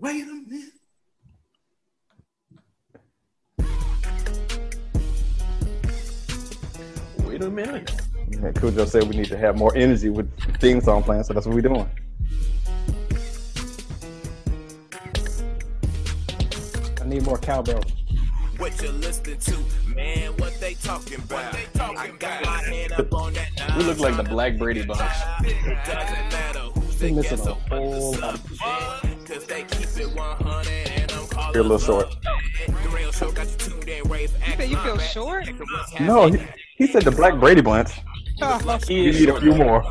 Wait a minute. Wait a minute. Yeah, Khujoe said we need to have more energy with the theme song playing, so that's what we're doing. I need more cowbell. What you listening to, man? What they talking about? I got my hand up on that. We look like the Black Brady Bunch. It doesn't matter who's missing a or what the whole lot of You're a little short. The real show got you tuned. You feel short? No, he, he said the Black Brady Bunch. He You need a few more.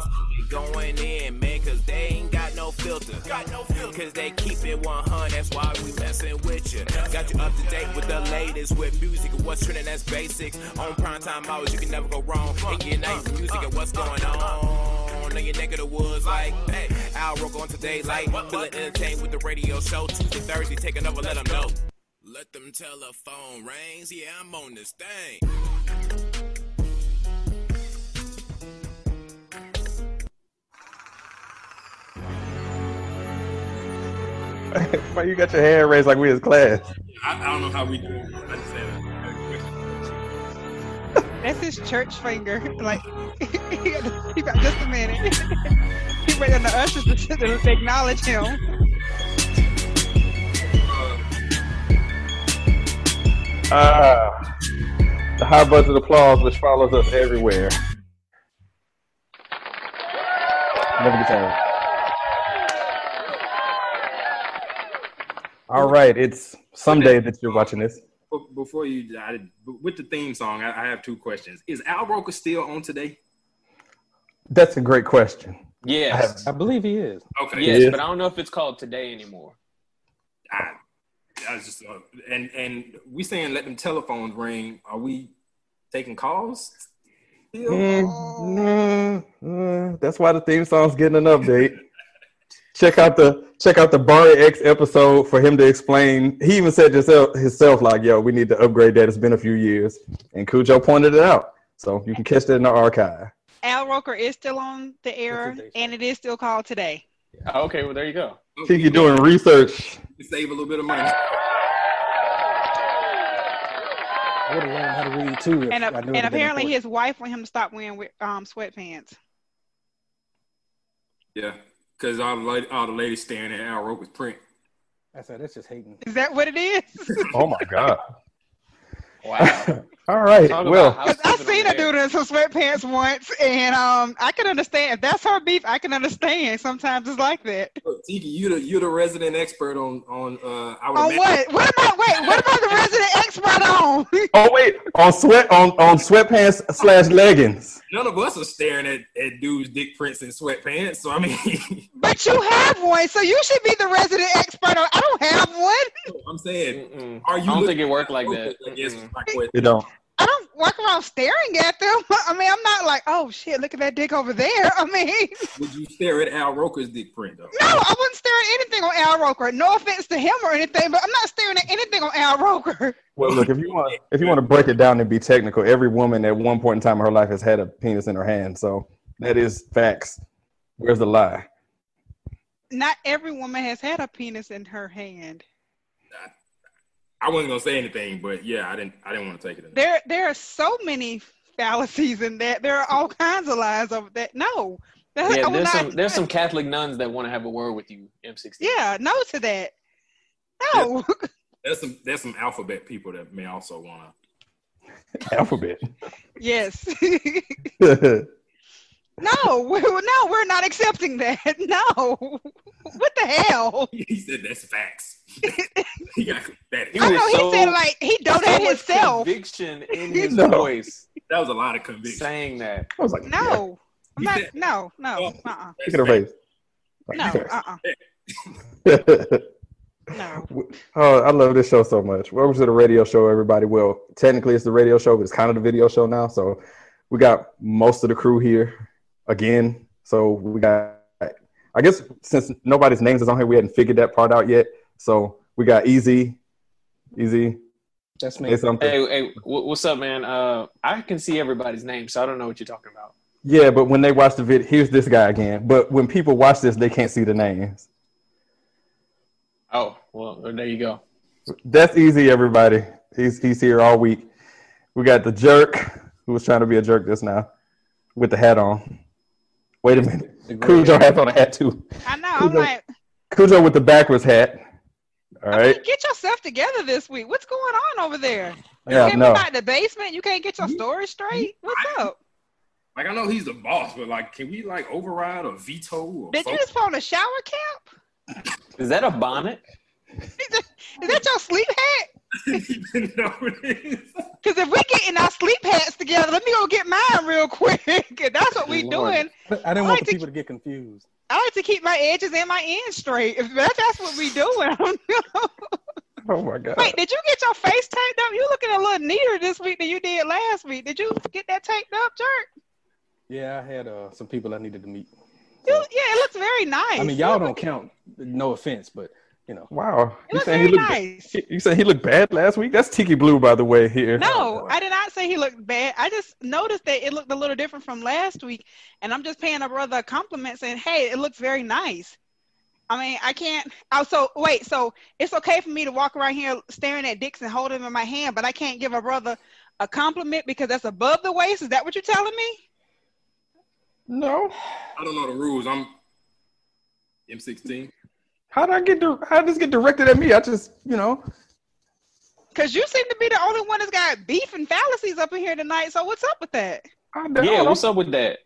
Going in, man, cause they ain't got no filter. Got no filter. Cause they keep it 100, that's why we messing with you. Got you up to date with the latest with music and what's trending, that's basics. On prime time hours, you can never go wrong. In your night music and what's going on. In your neck of the woods, like, hey, Al Roker on today, like, feeling entertained with the radio show. Tuesday, Thursday, take another, let them know. Let them telephone rings, yeah, I'm on this thing. Why you got your hand raised like we was class? I, I don't know how we do it. That's his church finger. Like, he got, just a minute. he waiting on the ushers to, to acknowledge him. Ah, the high buzz of applause which follows us everywhere. Never gets old. All right, it's someday that you're watching this. Be- Before you, I, with the theme song, I, I have two questions. Is Al Roker still on today? That's a great question. Yes. I believe he is. Okay. Yes, Yeah. but I don't know if it's called today anymore. I, I was just, uh, and and we saying let them telephones ring. Are we taking calls? Still? Mm, mm, mm. that's why the theme song's getting an update. Check out the check out the Baari X episode for him to explain. He even said himself, himself like, "Yo, we need to upgrade that. It's been a few years," and Khujoe pointed it out. So you can catch that in the archive. Al Roker is still on the air, That's what they and it is still called today. Oh, Okay, well there you go. See, you're doing research. to save a little bit of money. I would have learned how to read too. If And, I knew it and apparently his wife want him to stop wearing um, sweatpants. Yeah, because all the lady, all the ladies staring at Al Roker's print. I said that's just hating. Is that what it is? Oh my god! Wow. All right, Talk well, Because I housekeeping seen a her the air. do it in some sweatpants once, and um, I can understand if that's her beef. I can understand. Sometimes it's like that. Look, Tiki, you the you the resident expert on on. Uh, I would On imagine- what? What am I? Wait, what am I the resident expert on? oh wait, on sweat on on sweatpants slash leggings. None of us are staring at, at dudes' dick prints in sweatpants. So I mean, but you have one, so you should be the resident expert on. I don't have one. I'm saying, Mm-mm. are you? I don't think it worked like that. Roker? I guess my question. You don't. I don't walk around staring at them. I mean, I'm not like, oh shit, look at that dick over there. I mean, Would you stare at Al Roker's dick print though? no, I wouldn't stare at anything on Al Roker. No offense to him or anything, but I'm not staring at anything on Al Roker. Well, look, if you want if you want to break it down and be technical, every woman at one point in time in her life has had a penis in her hand. So that is facts. Where's the lie? Not every woman has had a penis in her hand. I wasn't gonna say anything, but yeah, I didn't. I didn't want to take it. In. There, there are so many fallacies in that. There are all kinds of lies of that. No, that, Yeah, there's not- some there's some Catholic nuns that want to have a word with you, M16. Yeah, no to that. No. There's some there's some alphabet people that may also want to. Alphabet. yes. no, we, no, we're not accepting that. No. What the hell? He said that's facts. he got that. He I was know he so- said like he So donated much himself. conviction in his No. voice That was a lot of conviction. saying that. I was like, No. I'm not, said- no, no, Oh. uh-uh. Look at her face. No, uh-uh. No. oh, I love this show so much. Welcome to the radio show, everybody. Well, technically it's the radio show, but it's kind of the video show now. So we got most of the crew here again. So we got, I guess, since nobody's names is on here, we hadn't figured that part out yet. So we got Easy, Easy, That's me. Hey, hey, what's up, man? Uh, I can see everybody's name, so I don't know what you're talking about. Yeah, but when they watch the video, here's this guy again. But when people watch this, they can't see the names. Oh, well, there you go. That's easy, everybody. He's he's here all week. We got the jerk who was trying to be a jerk just now with the hat on. Wait a minute. Khujoe has on a hat too. I know. I'm like, Khujoe with the backwards hat. All I mean, get yourself together this week. What's going on over there? You Yeah, can't no. be back in the basement. You can't get your story straight. What's up? Like I know he's the boss, but like, can we like override or veto? Or Did you vote? just phone a shower cap? Is that a bonnet? Is that your sleep hat? Even know it is. Because if we getting our sleep hats together, let me go get mine real quick. That's what we Lord. doing. I didn't I want like the to- people to get confused. I like to keep my edges and my ends straight. If that, that's what we doing. Oh my god. Wait, did you get your face taped up? You looking a little neater this week than you did last week. Did you get that taped up, Jerk? Yeah, I had uh, some people I needed to meet. You, yeah, it looks very nice. I mean, You y'all don't count. No offense, but you know. Wow. It You looks saying very he looked nice. you saying he looked bad last week? That's Tiki Blue, by the way. Here. No, I did not say he looked bad. I just noticed that it looked a little different from last week, and I'm just paying a brother a compliment, saying, "Hey, it looks very nice." I mean, I can't. Oh, so wait, so it's okay for me to walk around here staring at dicks and hold him in my hand, but I can't give a brother a compliment because that's above the waist. Is that what you're telling me? No. I don't know the rules. I'm M16. How did I get? Di- how did this get directed at me? I just, you know. Because you seem to be the only one that's got beef and fallacies up in here tonight. So what's up with that? I don't. Yeah, what's up with that?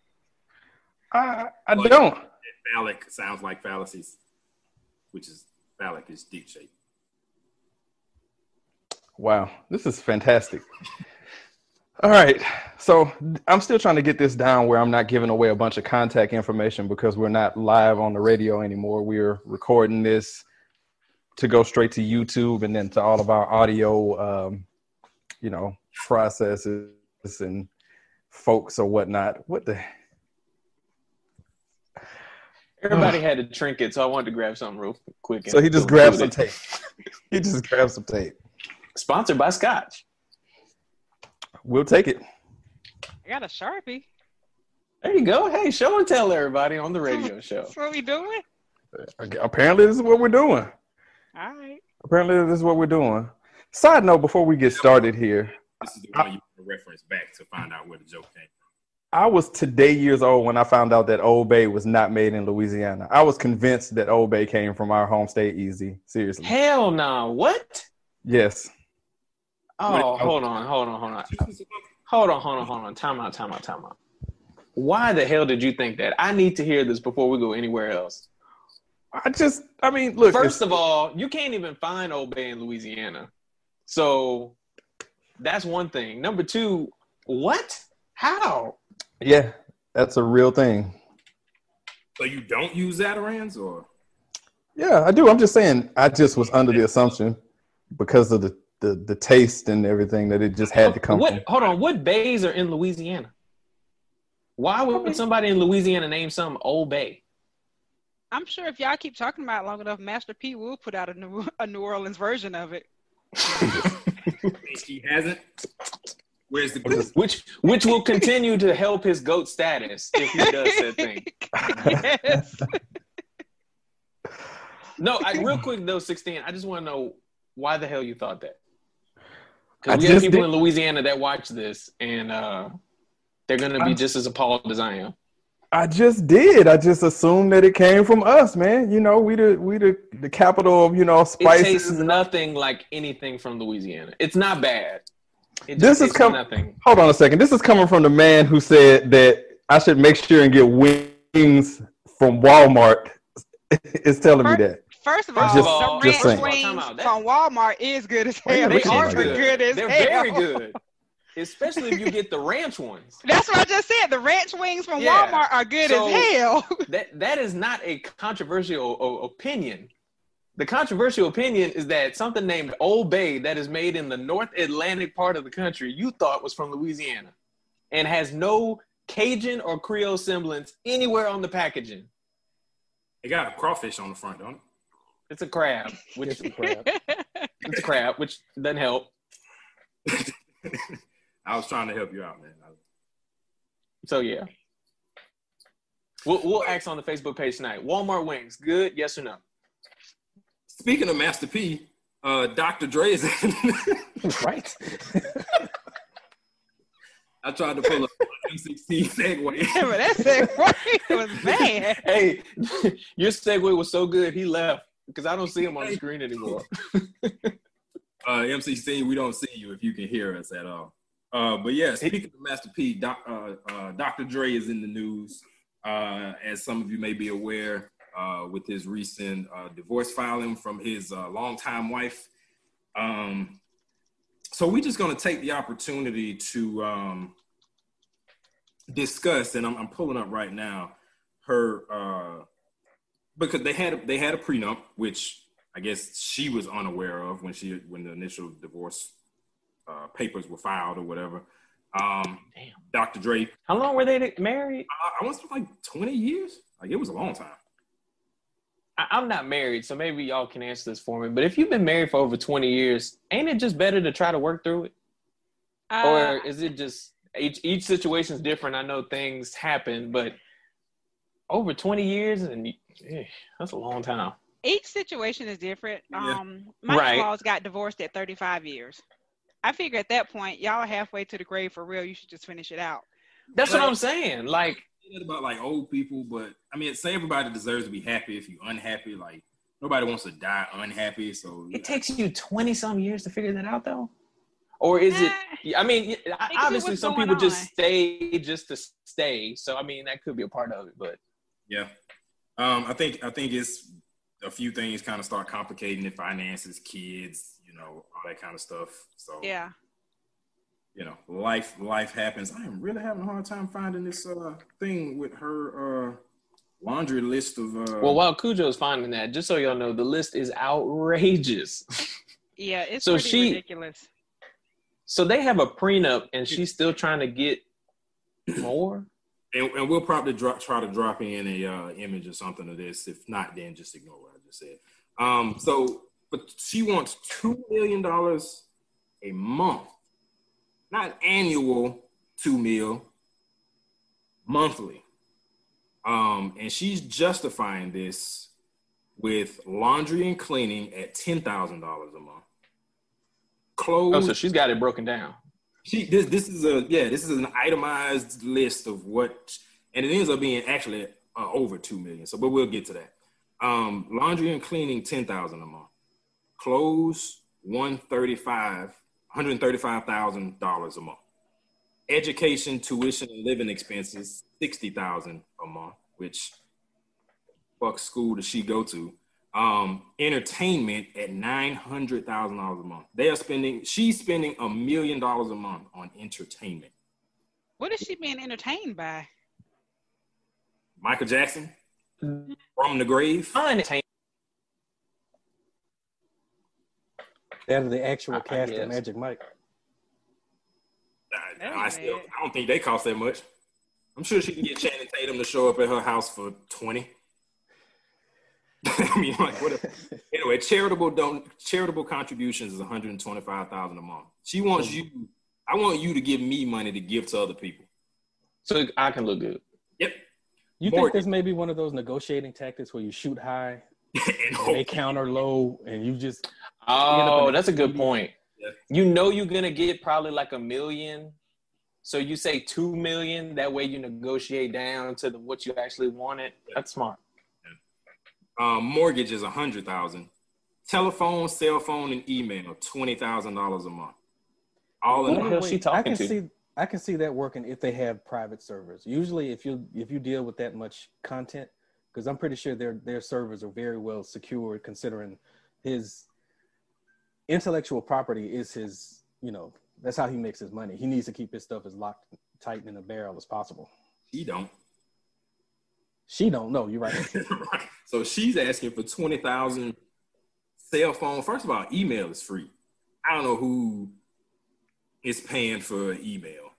I, I don't. Phallic sounds like fallacies, which is phallic is deep shape. Wow, this is fantastic. All right, so I'm still trying to get this down where I'm not giving away a bunch of contact information because we're not live on the radio anymore. We're recording this to go straight to YouTube and then to all of our audio, um, you know, processes and folks or whatnot. What the? Everybody had a trinket, so I wanted to grab something real quick. So he just grabbed some tape. He just grabbed some tape. Sponsored by Scotch. We'll take it. I got a sharpie. There you go. Hey, show and tell everybody on the radio show. That's what we doing. Apparently, this is what we're doing. All right. Apparently, this is what we're doing. Side note: Before we get started here, This is the one you can reference back to find out where the joke came I was today years old when I found out that Old Bay was not made in Louisiana. I was convinced that Old Bay came from our home state, Easy. Seriously, Hell no. What? yes. Oh, hold on, hold on, hold on. from. Hold on, hold on, hold on. Time out, time out, time out. Why the hell did you think that? I need to hear this before we go anywhere else. I just, I mean, look. First of all, you can't even find Old Bay in Louisiana. So that's one thing. Number two, what? How? yeah, that's a real thing. So you don't use Zatarain's or Yeah, I do. I'm just saying. I just was under the assumption because of the the, the taste and everything that it just had to come what? from. Hold on. What bays are in Louisiana? Why would somebody in Louisiana name something Old Bay? I'm sure if y'all keep talking about it long enough, Master P will put out a New, a New Orleans version of it. he hasn't? Where's the Which which will continue to help his goat status if he does that thing. yes. No, I, real quick though, sixteen. I just want to know why the hell you thought that. I Because we have people did- in Louisiana that watch this, and uh, they're going to be I'm- just as appalled as I am. I just did. I just assumed that it came from us, man. You know, we the we the the capital of you know spices. It spices. tastes nothing like anything from Louisiana. It's not bad. It This is tastes com- nothing. Hold on a second. This is coming from the man who said that I should make sure and get wings from Walmart. is telling me that. First of all, of all- the just ranch wings from Walmart is good as hell. minute, They are is good. good as They're hell. very good, especially if you get the ranch ones. That's what I just said. The ranch wings from Yeah. Walmart are good So- as hell. That that is not a controversial o- opinion. The controversial opinion is that something named Old Bay that is made in the North Atlantic part of the country you thought was from Louisiana and has no Cajun or Creole semblance anywhere on the packaging. It got a crawfish on the front, don't It's a crab, which It's a crap. it's a crab, which doesn't help. I was trying to help you out, man. I- So yeah, we'll we'll ask on the Facebook page tonight. Walmart wings, good? Yes or no? Speaking of Master P, uh, Dr. Dre is. in. right. I tried to pull a M16 segue. Yeah, but that segue was bad. Hey, your segue was so good he left because I don't see him on the screen anymore. uh, MC16, we don't see you if you can hear us at all. Uh, but yeah, speaking of Master P, doc, uh, uh, Dr. Dre is in the news. Uh, as some of you may be aware, uh, with his recent uh, divorce filing from his uh, longtime wife. Um, so we're just going to take the opportunity to um, discuss, and I'm, I'm, pulling up right now her uh, because they had they had a prenup, which I guess she was unaware of when she when the initial divorce uh, papers were filed or whatever. Um, Damn. Dr. Dre. How long were they married? I, I want to like 20 years. Like it was a long time. I, I'm not married, so maybe y'all can answer this for me. But if you've been married for over 20 years, ain't it just better to try to work through it? Uh, or is it just each each situation is different? I know things happen, but over 20 years and eh, that's a long time. each situation is different. Yeah. Um, my Right. in-laws got divorced at 35 years. I figure at that point, y'all are halfway to the grave for real. You should just finish it out. That's what I'm saying. Like, about like old people, but I mean, say everybody deserves to be happy. If you're unhappy, like nobody wants to die unhappy. So it takes you 20 some years to figure that out, though. Or is it? I mean, obviously, some going people just stay just to stay. So, I mean, that could be a part of it. But yeah, um, I think I think it's a few things kind of start complicating it: finances, kids, you know, all that kind of stuff. So yeah. you know, life life happens. I am really having a hard time finding this uh thing with her uh laundry list of uh. well, while Khujoe's finding that, just so y'all know, the list is outrageous. Yeah, it's So pretty she- ridiculous. so they have a prenup, and she's still trying to get more. And, and we'll probably drop, try to drop in a uh, image or something of this. If not, then just ignore what I just said. Um, so, but she wants two million dollars a month, not annual two mil, monthly. Um, and she's justifying this with laundry and cleaning at ten thousand dollars a month. Clothes. Oh, so she's got it broken down. She this this is a yeah this is an itemized list of what and it ends up being actually uh, over two million. So, but we'll get to that. Um, laundry and cleaning ten thousand a month. Clothes one thirty five, one hundred thirty five thousand dollars a month. Education, tuition, and living expenses sixty thousand a month. Which fuck school does she go to? Um, entertainment at nine hundred thousand dollars a month. They are spending. She's spending a million dollars a month on entertainment. What is she being entertained by? Michael Jackson from the grave. Unentertained. That is the actual I- I cast guess. of Magic Mike. I, I still, I don't think they cost that much. I'm sure she can get Channing Tatum to show up at her house for twenty. I mean, like, what? If, anyway, charitable don't charitable contributions is one hundred twenty five thousand a month. She wants hmm. you. I want you to give me money to give to other people. So I can look good. Yep. You More- think this may be one of those negotiating tactics where you shoot high, and and they counter low, and you just Oh, that's a good point. Yeah. You know you're gonna get probably like a million. So you say two million, that way you negotiate down to the what you actually wanted. That's smart. Um, mortgage is a hundred thousand. Telephone, cell phone, and email twenty thousand dollars a month. All in Who the all. hell she I talking can to? see I can see that working if they have private servers. Usually, if you if you deal with that much content, because I'm pretty sure their their servers are very well secured, considering his intellectual property is his. You know, that's how he makes his money. He needs to keep his stuff as locked tight in a barrel as possible. He don't. She don't know. You're right. right. So she's asking for twenty thousand cell phone. First of all, email is free. I don't know who is paying for email.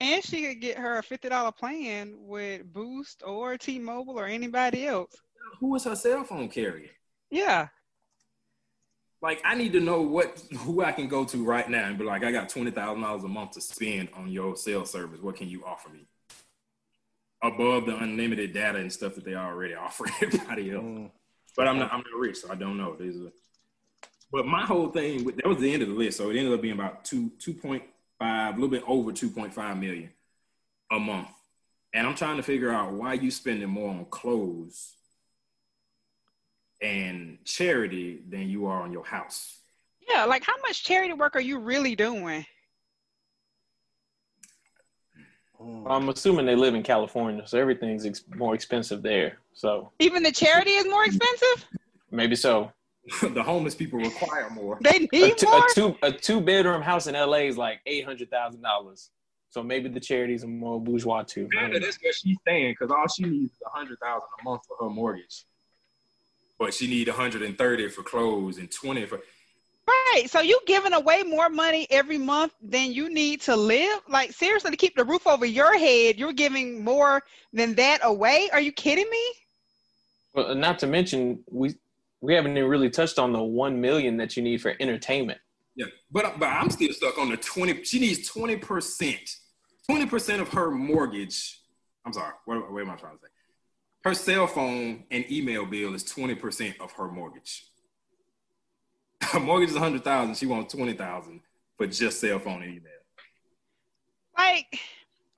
And she could get her a fifty dollar plan with Boost or T-Mobile or anybody else. Who is her cell phone carrier? Yeah, Like, I need to know what who I can go to right now and be like, I got twenty thousand dollars a month to spend on your cell service. What can you offer me? Above the unlimited data and stuff that they already offer everybody else. Mm. but I'm not I'm not rich, so I don't know. There's a, but my whole thing with- that was the end of the list, so it ended up being about two two point five, a little bit over two point five million a month, and I'm trying to figure out why you spending more on clothes and charity than you are on your house. Yeah, like how much charity work are you really doing? Mm. Mm. I'm assuming they live in California, so everything's ex- more expensive there. So Even the charity is more expensive. maybe so. the homeless people require more. They A need two, more. a two a two bedroom house in LA is like eight hundred thousand dollars. So maybe the charities are more bourgeois too. I don't Kinda, know. that's what she's saying because all she needs is a hundred thousand a month for her mortgage, but she need a hundred and thirty for clothes and twenty for. Right. So you giving away more money every month than you need to live? Like seriously, to keep the roof over your head, you're giving more than that away? Are you kidding me? Well, not to mention we we haven't even really touched on the one million that you need for entertainment. Yeah, but but I'm still stuck on the twenty. She needs twenty percent, twenty percent of her mortgage. I'm sorry. What, what am I trying to say? Her cell phone and email bill is twenty percent of her mortgage. Her mortgage is a hundred thousand. She wants twenty thousand for just cell phone and email. Like,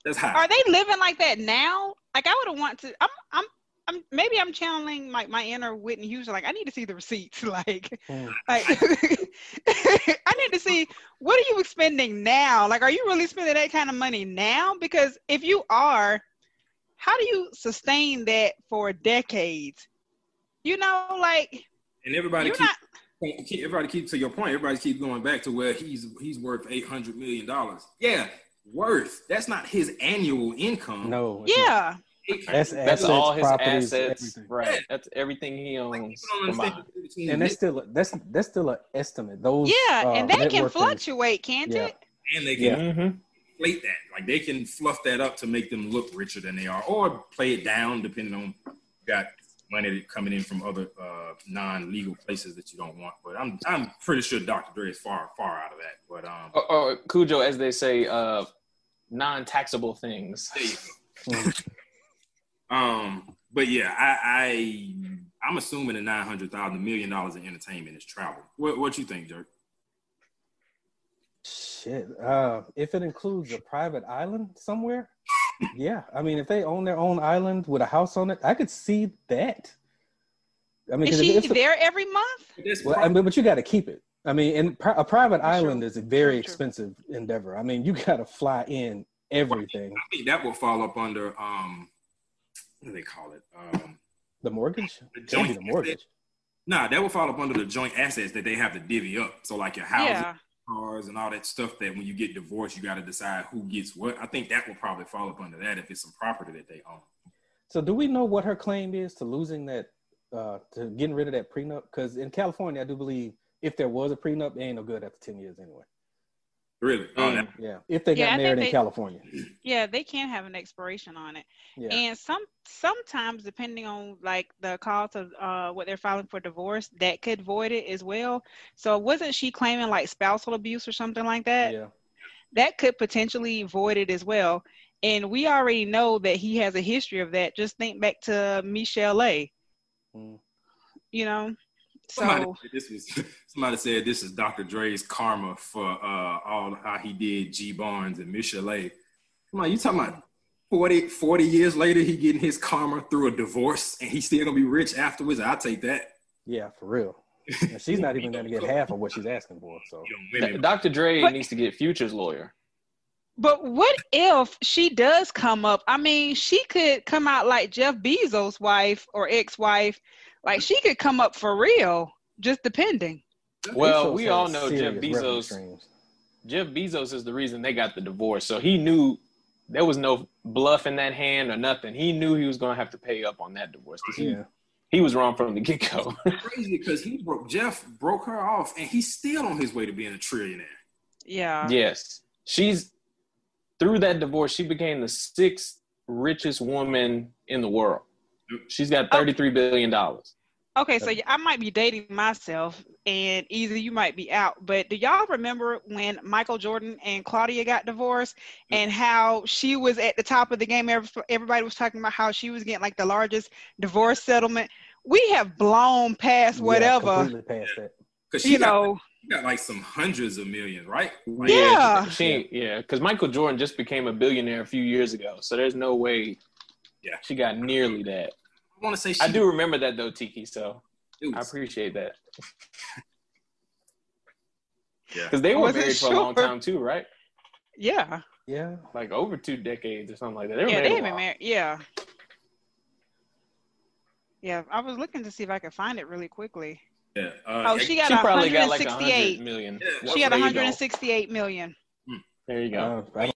That's high. are they living like that now? Like, I would have want to. I'm, I'm, I'm. Maybe I'm channeling like my inner Whitney Houston. Like, I need to see the receipts. Like, Mm. like, I need to see what are you spending now? Like, are you really spending that kind of money now? Because if you are, how do you sustain that for decades? You know, like and everybody you're keep, not. Keep- everybody keep to your point. Everybody keep going back to where he's he's worth eight hundred million dollars. Yeah, worth. That's not his annual income. No. Yeah. That's That's assets, all his properties, assets, everything. right? That's everything he owns people don't understand combined. the difference between And that's still a, that's that's still an estimate. Those Yeah, uh, and that can fluctuate, can't Yeah. it? and they can Yeah. Mm-hmm. inflate that. Like they can fluff that up to make them look richer than they are, or play it down depending on you got money coming in from other uh, non-legal places that you don't want. But I'm I'm pretty sure Dr. Dre is far far out of that. But um, Or, or Khujoe, as they say, uh, non-taxable things. there you go. Um, but yeah, I, I I'm assuming the nine hundred thousand million dollars in entertainment is travel. What what you think, Jerk? Shit. Uh, if it includes a private island somewhere, yeah. I mean, if they own their own island with a house on it, I could see that. I mean, is she if, if, there every month? Well, I mean, but you got to keep it. I mean, and pri- a private True. island is a very True, true. expensive endeavor. I mean, you got to fly in everything. I think that will fall up under um, what do they call it? Um, The mortgage, The Can't be joint the mortgage. nah, that will fall up under the joint assets that they have to divvy up. So like your house, Yeah. Cars, and all that stuff. That when you get divorced, you got to decide who gets what. I think that will probably fall up under that if it's some property that they own. So, do we know what her claim is to losing that, uh, to getting rid of that prenup? Because in California, I do believe if there was a prenup, it ain't no good after ten years anyway. Really? Oh, Mm. Yeah, if they got think married in they- California. Yeah, they can have an expiration on it. Yeah, And some sometimes depending on like the cause of uh what they're filing for divorce, that could void it as well. So wasn't she claiming like spousal abuse or something like that? yeah. That could potentially void it as well. And we already know that he has a history of that. Just think back to Michelle A. Mm. You know? Somebody So said this was somebody said this is Dr. Dre's karma for uh all how he did Dee Barnes and Michelle. Come on, you talking about 40, 40 years later he getting his karma through a divorce and he's still gonna be rich afterwards. I'll take that. Yeah, for real. And she's not even going to get half of what she's asking for. So You know, women- Dr. Dre But- needs to get Future's lawyer. But what if she does come up? I mean, she could come out like Jeff Bezos' wife or ex-wife. Like she could come up for real, just depending. Well, Bezos we all know Jeff Bezos. Jeff Bezos is the reason they got the divorce. So he knew there was no bluff in that hand or nothing. He knew he was going to have to pay up on that divorce because he, Yeah, he was wrong from the get go. crazy because he broke Jeff broke her off and he's still on his way to being a trillionaire. Yeah. yes. She's through that divorce, she became the sixth richest woman in the world. She's got $33 billion. Okay, so I might be dating myself, and either you might be out. But do y'all remember when Michael Jordan and Claudia got divorced, mm. and how she was at the top of the game? Every- Everybody was talking about how she was getting like the largest divorce settlement. we have blown past Yeah, whatever. completely past that. Because she you got, know, she got like some hundreds of millions, right? Like, Yeah. She yeah, because Michael Jordan just became a billionaire a few years ago, so there's no way. Yeah. she got nearly that. I want to say she I do remember that though, Tiki. So it I appreciate that yeah. because they were married for a long time too, right? yeah, Yeah. Like over two decades or something like that. They were yeah, married. they have been married. Yeah, yeah. I was looking to see if I could find it really quickly. yeah. Uh, Oh, she got She probably got like 168. 100 million. Yeah. She got There 168 million. There you go. Uh, I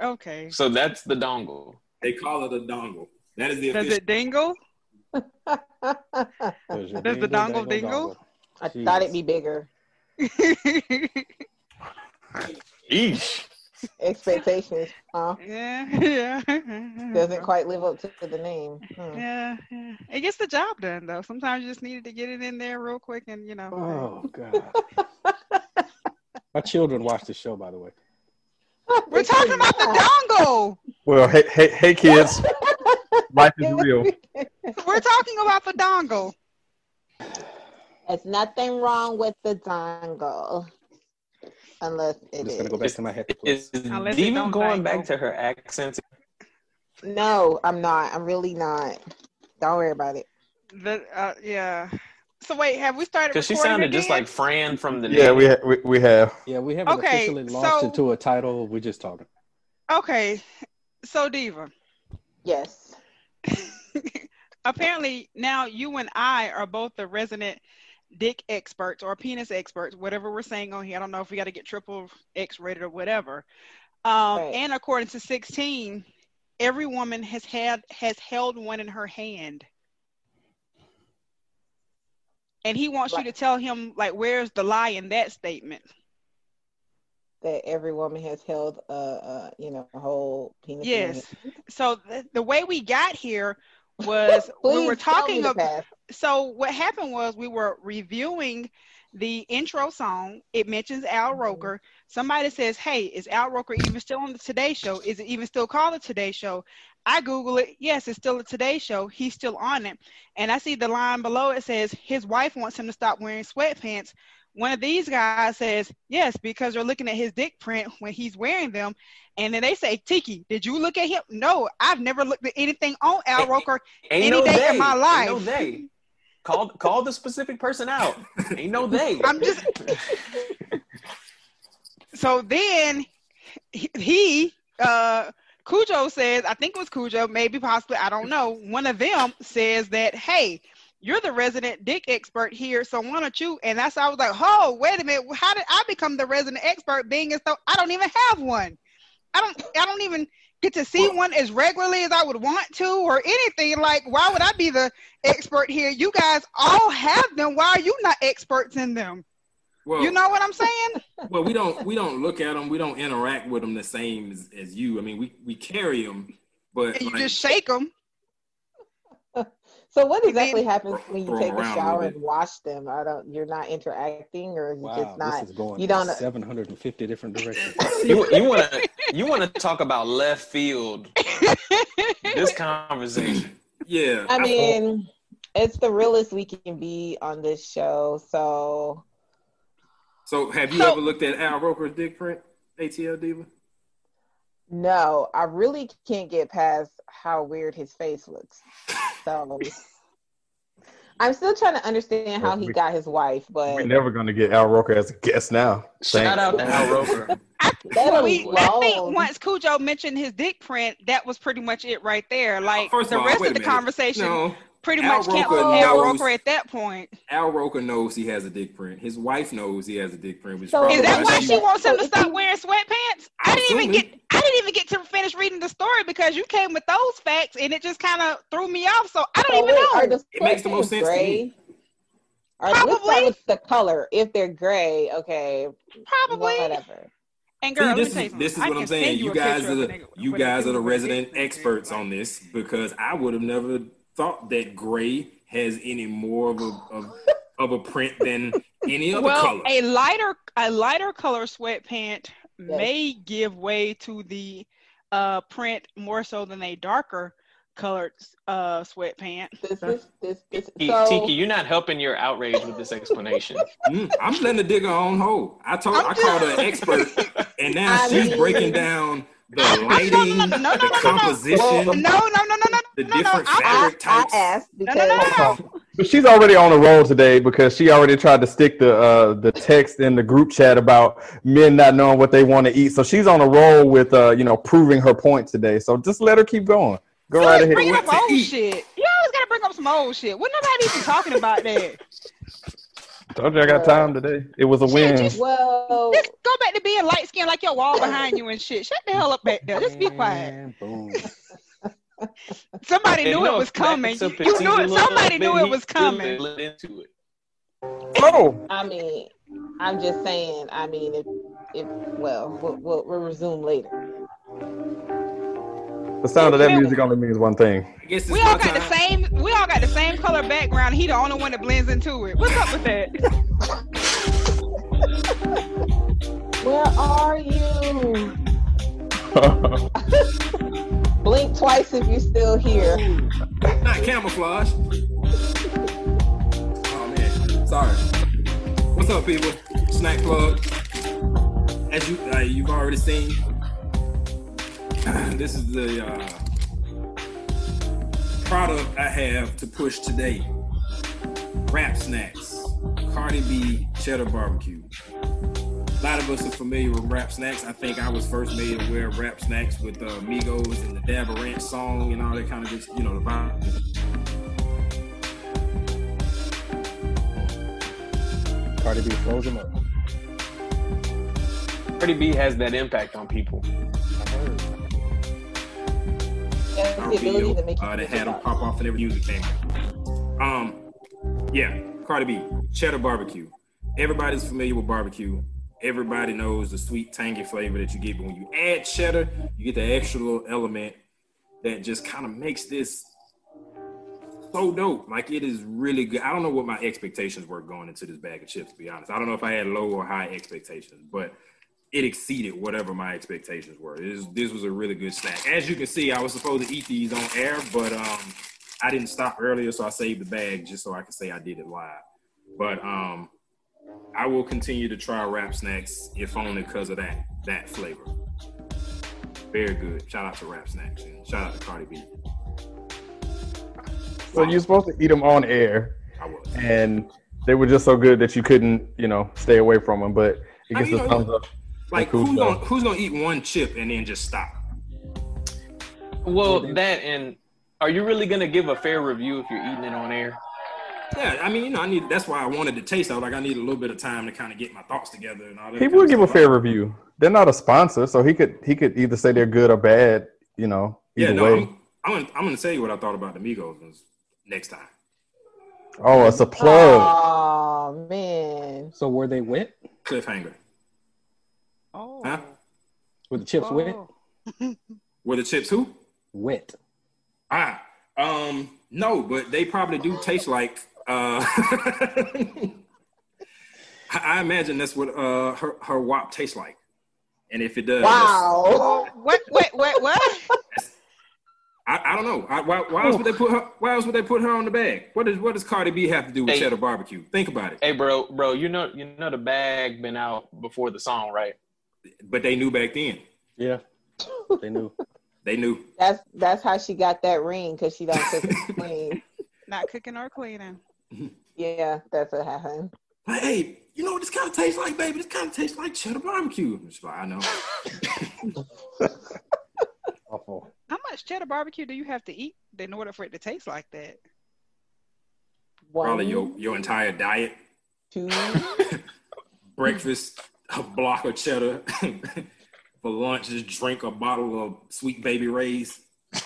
okay, So that's the dongle. they call it a dongle. That is the does official. it dingle? There's your Does the dongle dingle? I Jesus. thought it'd be bigger. Eesh. Expectations, huh? yeah, yeah. Doesn't quite live up to the name. Hmm. Yeah, yeah. It gets the job done though. Sometimes you just needed to get it in there real quick and you know. Oh God. My children watch the show, by the way. We're talking about the dongle. Well, hey, hey, hey, kids. Life is real. We're talking about the dongle. There's nothing wrong with the dongle. Unless I'm just gonna go back to my head. Is place. Unless it going dangle. back to her accent? No, I'm not. I'm really not. Don't worry about it. The uh, yeah. So wait, have we started? Because she recording sounded just like Fran from the Yeah, we, ha- we we have. Yeah, we haven't Okay, officially launched so- into a title. We're just talking. Okay, so Diva. Yes. Apparently now you and I are both the resident dick experts or penis experts, whatever we're saying on here. I don't know if we got to get triple X rated or whatever. Um, Right. And according to 16, every woman has had has held one in her hand. And he wants you to tell him like where's the lie in that statement. That every woman has held a, you know, a whole penis. Yes. So th- the way we got here was we were talking about so what happened was we were reviewing the intro song. It mentions Al Mhm. Roker. Somebody says, "Hey, is Al Roker even still on the Today Show? Is it even still called the Today Show?" I Google it. Yes, it's still a Today Show. He's still on it, and I see the line below. It says his wife wants him to stop wearing sweatpants. One of these guys says, "Yes, because they're looking at his dick print when he's wearing them." And then they say, "Tiki, did you look at him?" No, I've never looked at anything on Al Roker Any no day in my life Ain't no they. Call call the specific person out. Ain't no they. I'm just so then he, he uh Khujoe says, I think it was Khujoe, maybe possibly, I don't know. One of them says that, hey, you're the resident dick expert here, so why don't you? And that's I was like, oh, wait a minute, how did I become the resident expert? Being as though I don't even have one. I don't, I don't even get to see one as regularly as I would want to, or anything. Like, why would I be the expert here? You guys all have them. Why are you not experts in them? Well, You know what I'm saying? well, we don't we don't look at them. We don't interact with them the same as, as you. I mean, we we carry them, but And you like, just shake them. So what exactly mean- happens when you take a shower and wash them? I don't. You're not interacting, or you Wow, just not. this is going you don't- 750 different directions. You you want to you want to talk about left field? This conversation. yeah. I mean, it's the realest we can be on this show. So so have you So- ever looked at Al Roker's dick print? ATL Diva. No, I really can't get past how weird his face looks. So I'm still trying to understand how he We- got his wife, but We're never gonna get Al Roker as a guest now. Shout out to Al Roker. I, we, I think once Khujoe mentioned his dick print, that was pretty much it right there. Like First the all, rest of the minute. conversation No, pretty Al much can't Roker Al Roker at that point. Al Roker knows he has a dick print. His wife knows he has a dick print. Which So- Is that why she- she wants him to stop wearing sweatpants? I I'm didn't even assuming. get I didn't even get to finish reading the story because you came with those facts and it just kind of threw me off. So I don't So even wait, know. It makes the most sweatpants sense to gray? me. Or let's Probably. with the color. If they're gray, okay, Probably. whatever. And girl, let me this is this is I what can I'm saying. you You guys are the you guys are the with a dick resident experts on this because I would have never thought that gray has any more of a of, of a print than any other well, color. a lighter a lighter color sweatpant may give way to the uh, print more so than a darker colored uh sweatpants. This is this this. Tiki, So Tiki, you're not helping your outrage with this explanation. Mm, I'm letting the digger on hold. I told I'm I called her an expert, and now I she's mean- breaking down the no, no, lighting, no, no, no, no, the no, no. composition, No, no, no, no, no, the no, no. different I- I, fabric I types. asked no, because no, no, no. But she's already on the roll today because she already tried to stick the uh, the text in the group chat about men not knowing what they want to eat. So she's on a roll with uh, you know proving her point today. So just let her keep going. Go You right always ahead. bringing What up to old eat. shit. You always gotta bring up some old shit. Wasn't nobody even talking about that. Told you I got time today. It was a win. just- well, Just go back to being light skinned like your wall behind you and shit. Shut the hell up back there. Just be quiet. Boom. Somebody knew no, it was coming. You, you knew it. Somebody knew it was coming. into it. Oh, I mean, I'm just saying. I mean, if if well, we'll, we'll, we'll resume later. The sound of that music only means one thing. I guess We all my got the same. We all got the same color background. He the only one that blends into it. What's up with that? Where are you? Blink twice if you're still here. Not camouflage. Oh man, sorry. What's up, people? Snack plug. As you uh, you've already seen, this is the uh, product I have to push today. Rap snacks, Cardi B cheddar barbecue. A lot of us are familiar with rap snacks. I think I was first made aware of rap snacks with uh, Migos and the Dab of Ranch song and all that kind of just, you know, the vibe. Cardi B froze him up. Cardi B has that impact on people. Heard. The ability to make you uh, that had them pop off whenever music came out. Um, yeah, Cardi B, cheddar barbecue. Everybody's familiar with barbecue. Everybody knows the sweet, tangy flavor that you get. But when you add cheddar, you get the extra little element that just kind of makes this so dope. Like it is really good. I don't know what my expectations were going into this bag of chips, to be honest. I don't know if I had low or high expectations, but it exceeded whatever my expectations were. This, this was a really good snack. As you can see, I was supposed to eat these on air, but um, I didn't stop earlier, so I saved the bag just so I could say I did it live. But um, I will continue to try rap snacks, if only because of that that flavor. Very good. Shout out to Rap Snacks and shout out to Cardi B. So you're supposed to eat them on air, I was. and they were just so good that you couldn't, you know, stay away from them. But it I gets mean, a thumbs up. Like Cool who's stuff. gonna who's gonna eat one chip and then just stop? Well, that and are you really gonna give a fair review if you're eating it on air? Yeah, I mean, you know, I need. That's why I wanted to taste. I was like, I need a little bit of time to kind of get my thoughts together and all that. He would give a stuff. fair review. They're not a sponsor, so he could he could either say they're good or bad. You know, Yeah, either no, way. I'm, I'm, gonna, I'm gonna tell you what I thought about the Migos next time. Oh, it's a plug. Oh man. So were they wet? Cliffhanger. Oh. Huh? Were the chips wet? Oh. Were the chips who? Wet. Ah, um, no, but they probably do taste like. Uh, I I imagine that's what uh her her wop tastes like, and if it does, Wow. What? What? What? What? I, I don't know. I, why, why else would they put her? Why else would they put her on the bag? What does what does Cardi B have to do with Hey. cheddar barbecue? Think about it. Hey, bro, bro, you know, you know the bag been out before the song, right? But they knew back then. Yeah. They knew. They knew. That's that's how she got that ring because she don't cook and clean. Not cooking or cleaning. Yeah, that's what happened. Like, hey, you know what this kind of tastes like, baby? This kind of tastes like cheddar barbecue. She's like, I know. Awful. How much cheddar barbecue do you have to eat in order for it to taste like that? One, Probably your your entire diet. two. breakfast, a block of cheddar. For lunch, just drink a bottle of sweet baby rays.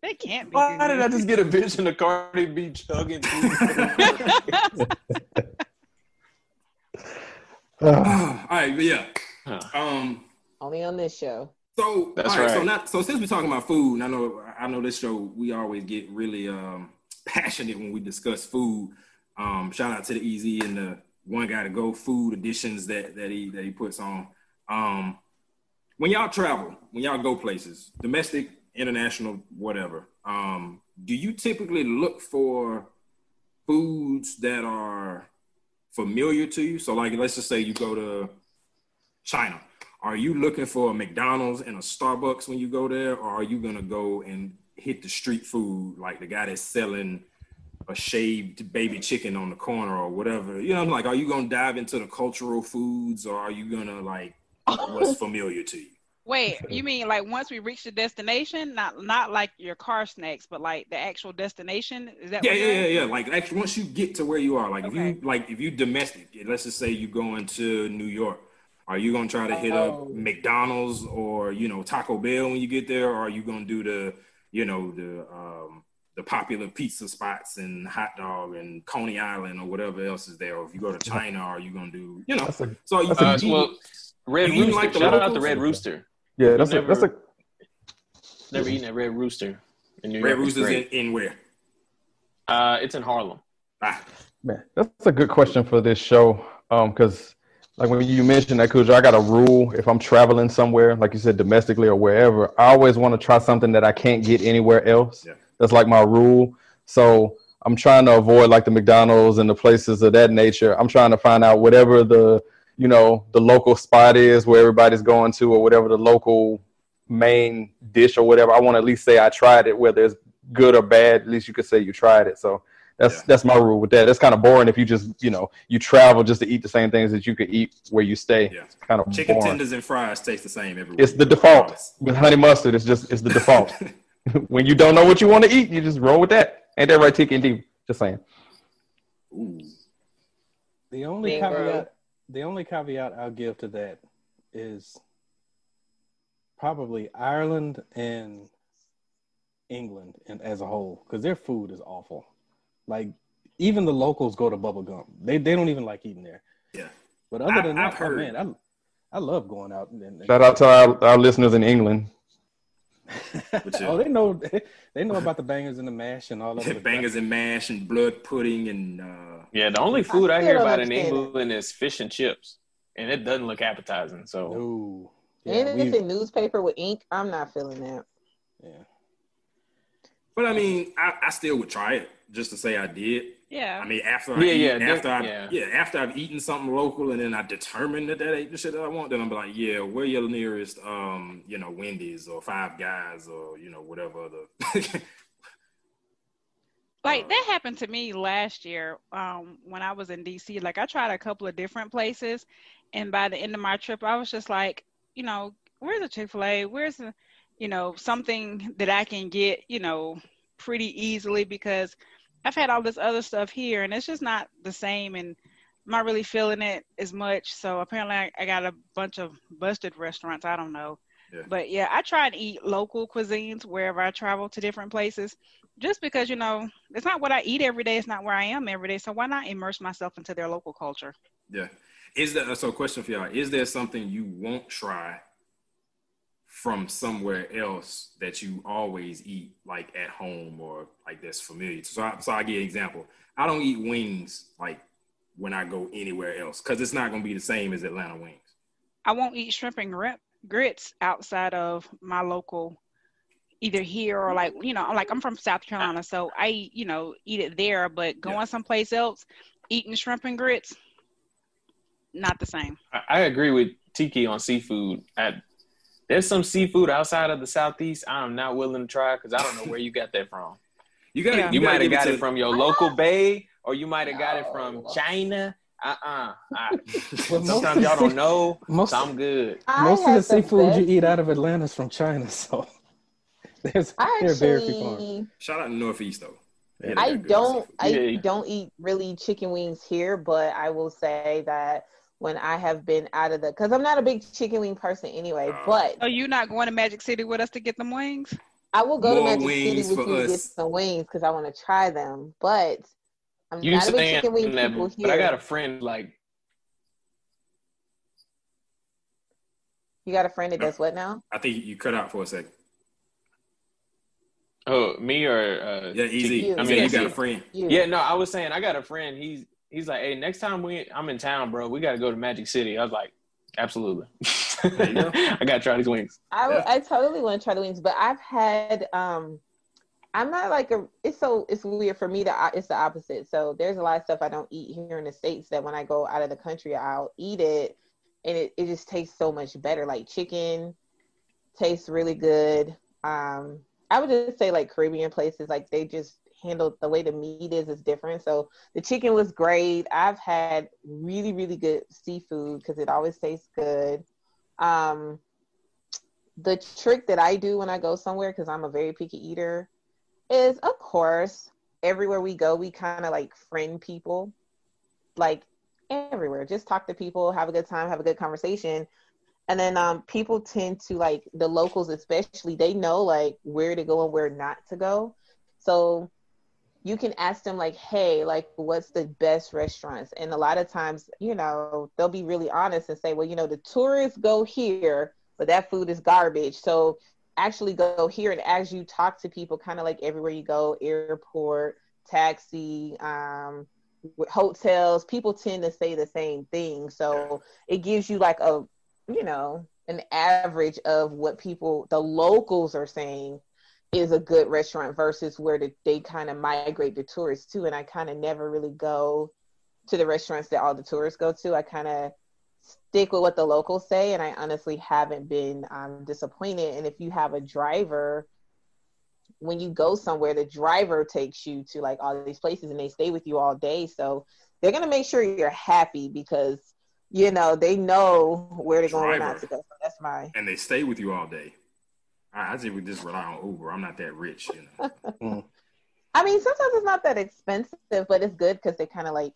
They can't be. Why good. did I just get a vision of Cardi B chugging? through- Uh, all right, but yeah. Huh. Um. Only on this show. So That's all right, So not so since we're talking about food, and I know I know this show we always get really um passionate when we discuss food. Um, shout out to the Easy and the One Gotta Go food additions that that he that he puts on. Um, when y'all travel, when y'all go places, domestic international, whatever. Um, do you typically look for foods that are familiar to you? So, like, let's just say you go to China. Are you looking for a McDonald's and a Starbucks when you go there, or are you gonna go and hit the street food like the guy that's selling a shaved baby chicken on the corner or whatever? You know, I'm like, are you gonna dive into the cultural foods, or are you gonna like what's familiar to you? Wait, you mean like once we reach the destination, not not like your car snacks, but like the actual destination? Is that Yeah, what yeah, yeah, yeah. Like actually, once you get to where you are, like if you like if you domestic, let's just say you going to New York, are you gonna try to hit up Oh. McDonald's or you know Taco Bell when you get there, or are you gonna do the you know the um the popular pizza spots and hot dog and Coney Island or whatever else is there? Or if you go to China, are you gonna do you know? That's a, So you, That's a Uh, you- well, Red you Rooster. like the Shout out to locals? Red Rooster. yeah, that's a that's a Never eaten at Red Rooster in New Red York. It's Roosters in, great. in where? Uh, it's in Harlem. Ah, Man, that's a good question for this show. Um, because like when you mentioned that, Khujoe, I got a rule. If I'm traveling somewhere, like you said, domestically or wherever, I always want to try something that I can't get anywhere else. Yeah. That's like my rule. So I'm trying to avoid like the McDonald's and the places of that nature. I'm trying to find out whatever the you know the local spot is where everybody's going to, or whatever the local main dish or whatever. I want to at least say I tried it, whether it's good or bad. At least you could say you tried it. So that's Yeah. that's my rule with that. That's kind of boring if you just you know you travel just to eat the same things that you could eat where you stay. Yeah. It's kind of chicken boring. tenders and fries taste the same everywhere. It's the default with honey mustard. It's just it's the default. when you don't know what you want to eat, you just roll with that. Ain't that right, Tiki and D? Just saying. Ooh. The only Bingo. caveat, the only caveat I'll give to that is probably Ireland and England and as a whole, because their food is awful. Like even the locals go to bubble gum. They they don't even like eating there. Yeah. But other I- than I've that, heard- oh, man, I I love going out and, and Shout out to our, our listeners in England. But yeah. oh, they know they know about the bangers and the mash and all of the bangers and mash and blood pudding and uh, Yeah, the only food I, still hear about in. England is fish and chips, and it doesn't look appetizing. So No. Yeah, Anything we, newspaper with ink, I'm not feeling that. yeah. But I mean, I, I still would try it just to say I did. Yeah. I mean, after I Yeah, eat, yeah, after I yeah. yeah. after I've eaten something local and then I determine that that ain't the shit that I want, then I'm like, yeah, where your nearest um you know Wendy's or Five Guys or you know whatever other. like Uh, that happened to me last year um, when I was in DC. Like I tried a couple of different places, and by the end of my trip, I was just like, you know, where's a Chick Fil A? Where's the, you know, something that I can get, you know, pretty easily because I've had all this other stuff here, and it's just not the same, and I'm not really feeling it as much. So apparently, I, I got a bunch of busted restaurants. I don't know. Yeah. But yeah, I try and eat local cuisines wherever I travel to different places just because you know it's not what I eat every day. It's not where I am every day. So why not immerse myself into their local culture? yeah, is there so? Question for y'all: Is there something you won't try from somewhere else that you always eat, like at home or like that's familiar? So, I, so I give you an example. I don't eat wings like when I go anywhere else because it's not gonna be the same as Atlanta wings. I won't eat shrimp and grit, grits outside of my local, either here or like you know, like I'm from South Carolina, so I you know eat it there. But going Yeah. someplace else, eating shrimp and grits, not the same. I, I agree with Tiki on seafood. I, there's some seafood outside of the southeast I'm not willing to try because I don't know where you got that from. You gotta, Yeah. You gotta might have give got to- it from your local bay, or you might have got it from China. Uh uh Well, most Sometimes of y'all don't know, most- so I'm good. I Most of the seafood you eat out of Atlanta is from China, so there's I they're very few farms. actually, Shout out to Northeast though. Yeah, I don't, seafood. I Yeah. don't eat really chicken wings here, but I will say that when I have been out of the, because I'm not a big chicken wing person anyway, but Are you not going to Magic City with us to get them wings? I will go to Magic City with for you to get some wings because I want to try them. But I'm You not a big chicken wing that, people but I got a friend like You got a friend that does what now? I think you cut out for a second. oh me or uh, Yeah, easy. You. I I mean, mean, you got a friend. You. Yeah, no, I was saying I got a friend. He's he's like, hey, next time we I'm in town, bro, we got to go to Magic City. I was like, absolutely. Go. I got to try these wings. I, Yeah. I totally want to try the wings, but I've had um I'm not like a it's so it's weird for me to it's the opposite. So there's a lot of stuff I don't eat here in the States that when I go out of the country I'll eat it and it, it just tastes so much better. Like chicken tastes really good. Um I would just say like Caribbean places, like they just handle the way the meat is is different. So the chicken was great. I've had really, really good seafood because it always tastes good. Um the trick that I do when I go somewhere, because I'm a very picky eater, is of course, everywhere we go, we kind of like friend people. Like everywhere. Just talk to people, have a good time, have a good conversation. And then um people tend to like the locals especially, they know like where to go and where not to go. So you can ask them like, hey, like what's the best restaurants? And a lot of times, you know, they'll be really honest and say, well, you know, the tourists go here, but that food is garbage. So actually go here and as you talk to people, kind of like everywhere you go, airport, taxi, um, hotels, people tend to say the same thing. So it gives you like a, you know, an average of what people, the locals are saying is a good restaurant versus where the, they kind of migrate the tourists to. And I kind of never really go to the restaurants that all the tourists go to. I kind of stick with what the locals say, and I honestly haven't been um, disappointed. And if you have a driver, when you go somewhere, the driver takes you to like all these places, and they stay with you all day. So they're gonna make sure you're happy because you know they know where to go and not to go. So that's my And they stay with you all day. I, I think we just rely on Uber. I'm not that rich, you know. I mean, sometimes it's not that expensive, but it's good because they kind of like,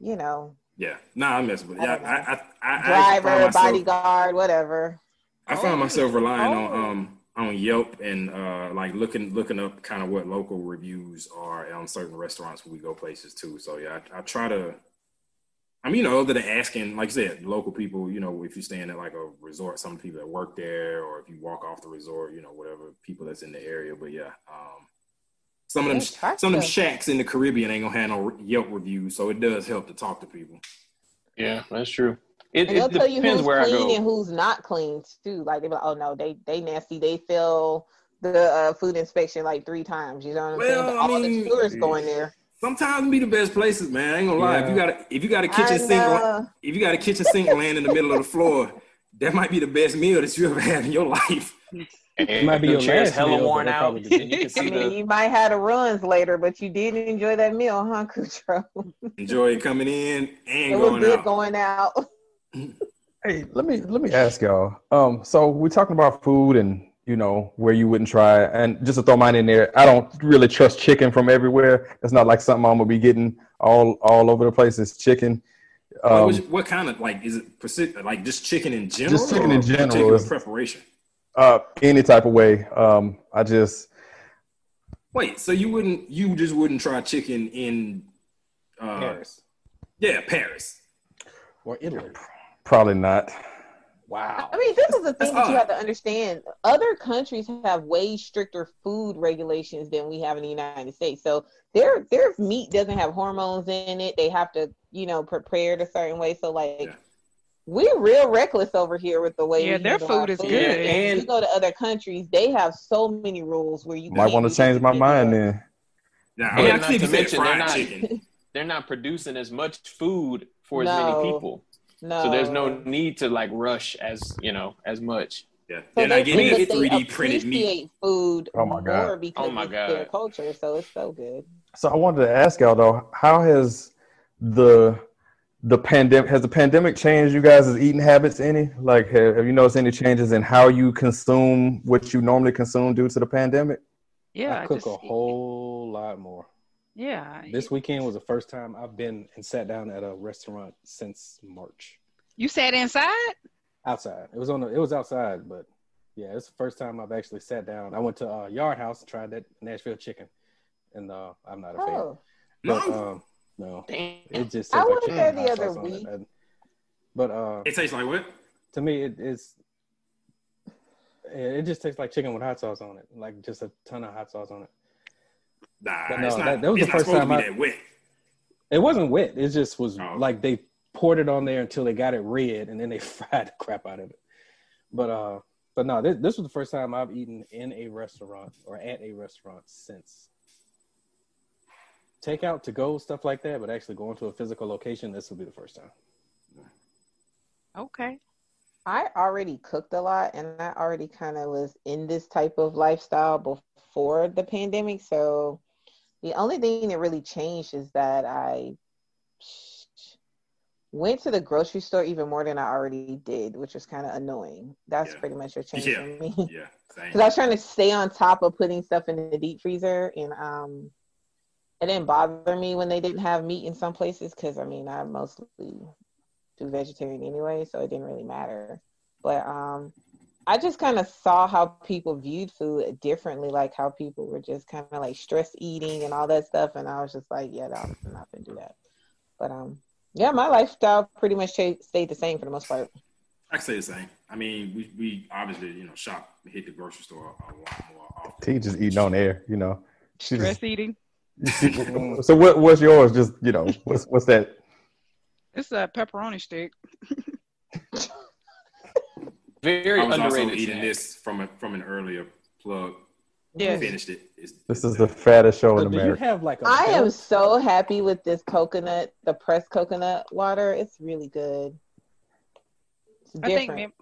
you know, Yeah, nah, I mess with it. Yeah, I, I, I, I driver, found myself- bodyguard, whatever. I found myself relying Oh. on um on Yelp and uh like looking looking up kind of what local reviews are on certain restaurants when we go places too. So yeah, I, I try to. I mean, you know, other than asking, like I said, local people, you know, if you're staying at like a resort, some people that work there, or if you walk off the resort, you know, whatever people that's in the area. But yeah, um, some of them, Yeah, try some of them shacks in the Caribbean ain't gonna have no Yelp reviews, so it does help to talk to people. Yeah, that's true. It, And they'll it tell you depends who's where I clean go. and who's not clean too. Like they be like, oh no, they they nasty. They fail the uh, food inspection like three times. You know what I'm saying? Well, But I all mean- the tourists going there. Sometimes be the best places, man. I ain't gonna lie. If you got a, if you got a kitchen sink, if you got a kitchen sink laying in the middle of the floor, that might be the best meal that you ever had in your life. It might be your chair's last hella meal, but worn they out. probably did. You can I see mean, the you might have the runs later, but you did enjoy that meal, huh, Kutro? Enjoy it coming in and It was good out. going out. Hey, let me let me ask y'all. Um, so we're talking about food and you know where you wouldn't try, and just to throw mine in there, I don't really trust chicken from everywhere. It's not like something I'm gonna be getting all all over the place. It's chicken. Like, Um, which- what kind of like is it? persi- Like just chicken in general? Just chicken or in general. Particular preparation. uh, any type of way. Um, I just Wait, so you wouldn't? You just wouldn't try chicken in? Uh, Paris Yeah, Paris. or Italy. probably not. Wow. I mean, this is the That's thing that you odd. have to understand. Other countries have way stricter food regulations than we have in the United States. So their their meat doesn't have hormones in it. They have to, you know, prepare it a certain way. So like Yeah. we're real reckless over here with the way Yeah, we their handle food is food. good. And And- you go to other countries, they have so many rules where you Might want to change my mind that. then. Yeah, I mean, I not to mention, they're not- they're not producing as much food for as many people. No. So there's no need to like rush as you know as much. Yeah, So they're not they, it 3D printed meat. food Oh my God. more because Oh my it's their God. culture. So it's so good. So I wanted to ask y'all though, how has the the pandemic has the pandemic changed you guys' eating habits any? Like, have, have you noticed any changes in how you consume what you normally consume due to the pandemic? Yeah, I cook just- a whole lot more. Yeah, This weekend was the first time I've been and sat down at a restaurant since March. you sat inside. Outside. It was on. The, it was outside, but yeah, it's the first time I've actually sat down. I went to uh, Yard House and tried that Nashville chicken, and uh, I'm not a fan. Oh. But No. um, no, Damn. it just. I tastes like went there the other sauce on it. week. But uh, It tastes like what? to me, it is. It just tastes like chicken with hot sauce on it, like just a ton of hot sauce on it. Nah, But no, it's not. that- that was it's the first time I- that wet. It wasn't wet. It just was Oh. like they poured it on there until they got it red, and then they fried the crap out of it. But uh, but no, this this was the first time I've eaten in a restaurant or at a restaurant since takeout to go stuff like that. But actually going to a physical location, this will be the first time. Okay. I already cooked a lot and I already kind of was in this type of lifestyle before the pandemic. So the only thing that really changed is that I went to the grocery store even more than I already did, which was kind of annoying. That's Yeah. pretty much a change Yeah. for me. Yeah. Because I was trying to stay on top of putting stuff in the deep freezer, and um, it didn't bother me when they didn't have meat in some places. Because I mean, I mostly do vegetarian anyway, so it didn't really matter. But um, I just kind of saw how people viewed food differently, like how people were just kind of like stress eating and all that stuff, and I was just like, yeah, no, I'm not gonna do that. But um, yeah, my lifestyle pretty much stayed the same for the most part. I can say the same. I mean, we, we obviously, you know, shop, hit the grocery store a lot more often. T just eating on air, you know. She just- Stress eating. so what? What's yours? Just you know, what's what's that? It's a pepperoni stick. Very I was also underrated. eating snack. this from a, from an earlier plug. Yes. Finished it. It's, This is the fattest show So in do you America. have like a I am so happy with this coconut, the pressed coconut water. It's really good. It's I think different.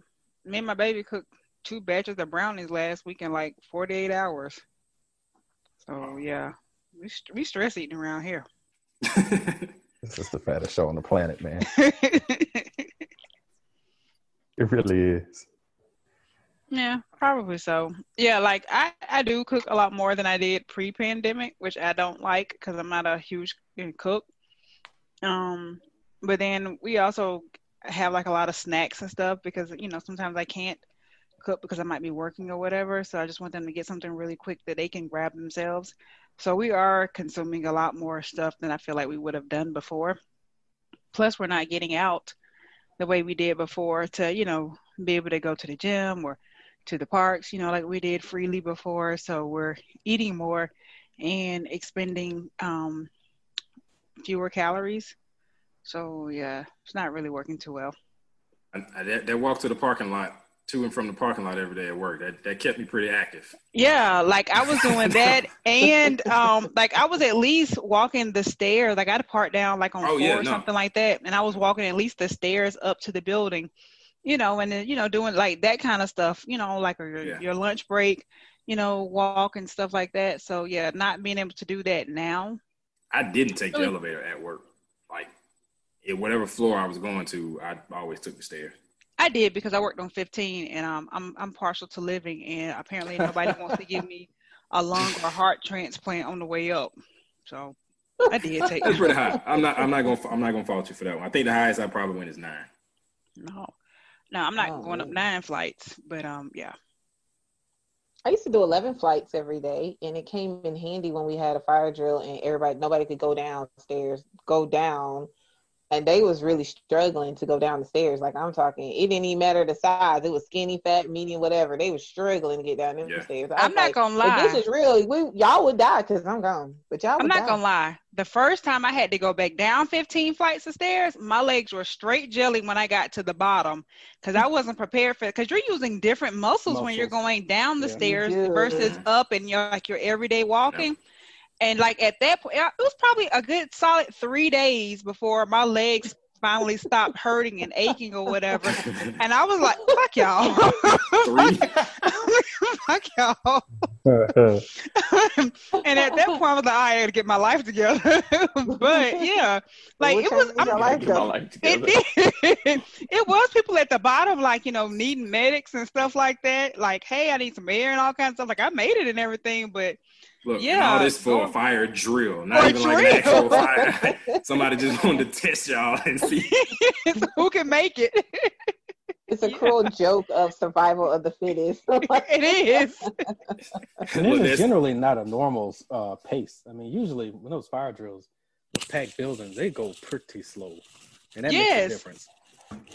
me, me and my baby cooked two batches of brownies last week in like 48 hours. So yeah, we st- we stress eating around here. This is the fattest show on the planet, man. It really is. Yeah, probably so. Yeah, like I I do cook a lot more than I did pre-pandemic, which I don't like because I'm not a huge cook. Um, but then we also have like a lot of snacks and stuff because you know sometimes I can't cook because I might be working or whatever. So I just want them to get something really quick that they can grab themselves. So we are consuming a lot more stuff than I feel like we would have done before. Plus, we're not getting out the way we did before to, you know, be able to go to the gym or to the parks, you know, like we did freely before. So we're eating more and expending um, fewer calories. So yeah, it's not really working too well. I, I, that, that walk to the parking lot, to and from the parking lot every day at work, that, that kept me pretty active. Yeah, like I was doing that, and um, like I was at least walking the stairs. Like I had to park down like on Oh, four yeah, or no. something like that, and I was walking at least the stairs up to the building, you know, and then you know doing like that kind of stuff, you know, like your Yeah. your lunch break, you know, walk and stuff like that. So yeah, not being able to do that now. I didn't take the elevator at work. Like, at whatever floor I was going to, I always took the stairs. I did because I worked on 15, and um, I'm I'm partial to living, and apparently nobody wants to give me a lung or heart transplant on the way up. So I did take. That's pretty high. I'm not. I'm not gonna. I'm not gonna fault you for that one. I think the highest I probably went is nine. No, no, I'm not Oh, going up nine flights, but um, yeah. I used to do 11 flights every day, and it came in handy when we had a fire drill and everybody, nobody could go downstairs, go down. And they was really struggling to go down the stairs. Like I'm talking, it didn't even matter the size. It was skinny, fat, medium, whatever. They was struggling to get down them Yeah. stairs. I I'm not like, gonna lie. this is real, we y'all would die because I'm gone. But y'all would I'm not die. gonna lie. The first time I had to go back down 15 flights of stairs, my legs were straight jelly when I got to the bottom because I wasn't prepared for it. Because you're using different muscles, when you're going down the Yeah. stairs versus up and you're like your everyday walking. And like at that point, it was probably a good solid three days before my legs finally stopped hurting and aching or whatever. And I was like, "Fuck y'all, fuck y'all." and at that point, I was like, I had to get my life together. but yeah, like What it was. I'm, your life, Get my life together. it did. it was people at the bottom, like you know, needing medics and stuff like that. Like, hey, I need some air and all kinds of stuff. Like, I made it and everything, but Look, and Yeah, all this for a fire drill, not For a even like an actual fire. Somebody just wanted to test y'all and see. who can make it? It's a Yeah. cruel joke of survival of the fittest. it is. And Look, this is generally not a normal uh, pace. I mean, usually when those fire drills, with packed buildings, they go pretty slow, and that Yes. makes a difference.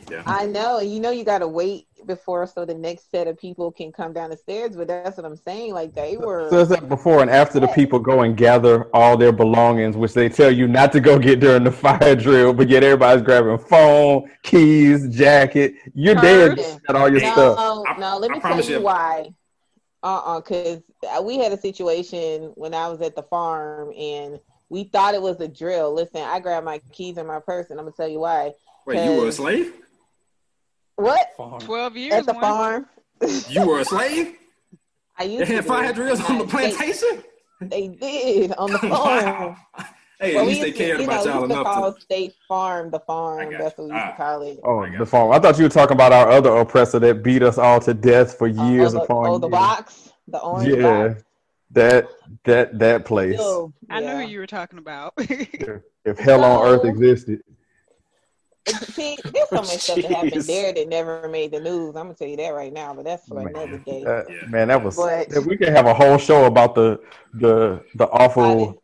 Yeah. I know, and you know you gotta wait before so the next set of people can come down the stairs. But that's what I'm saying. Like they were. So it's like before and after the people go and gather all their belongings, which they tell you not to go get during the fire drill, but yet everybody's grabbing phone, keys, jacket. You're there, Heard. you got all your Hey, stuff. No, no. Let me tell you you- why. Uh uh because we had a situation when I was at the farm and we thought it was a drill. Listen, I grabbed my keys and my purse and I'm gonna tell you why. Wait, you were a slave? What? Farm. Twelve years. At the one. farm? You were a slave? I They used to had be. fire drills on the plantation? They did on the farm. wow. Hey, at Well, we least they used to- cared you about know, y'all we used to enough call to. State Farm the farm. That's what we used to call it. Oh, the farm. I thought you were talking about our other oppressor that beat us all to death for uh, Oh, years the, upon oh, the box, the orange Yeah, box. that that that place. Still, I knew who you were talking about. If hell on earth existed, See, there's so much stuff that happened there that never made the news. I'm gonna tell you that right now, but that's for Man, another day. that- Yeah. man, that was. But- we could have a whole show about the the the awful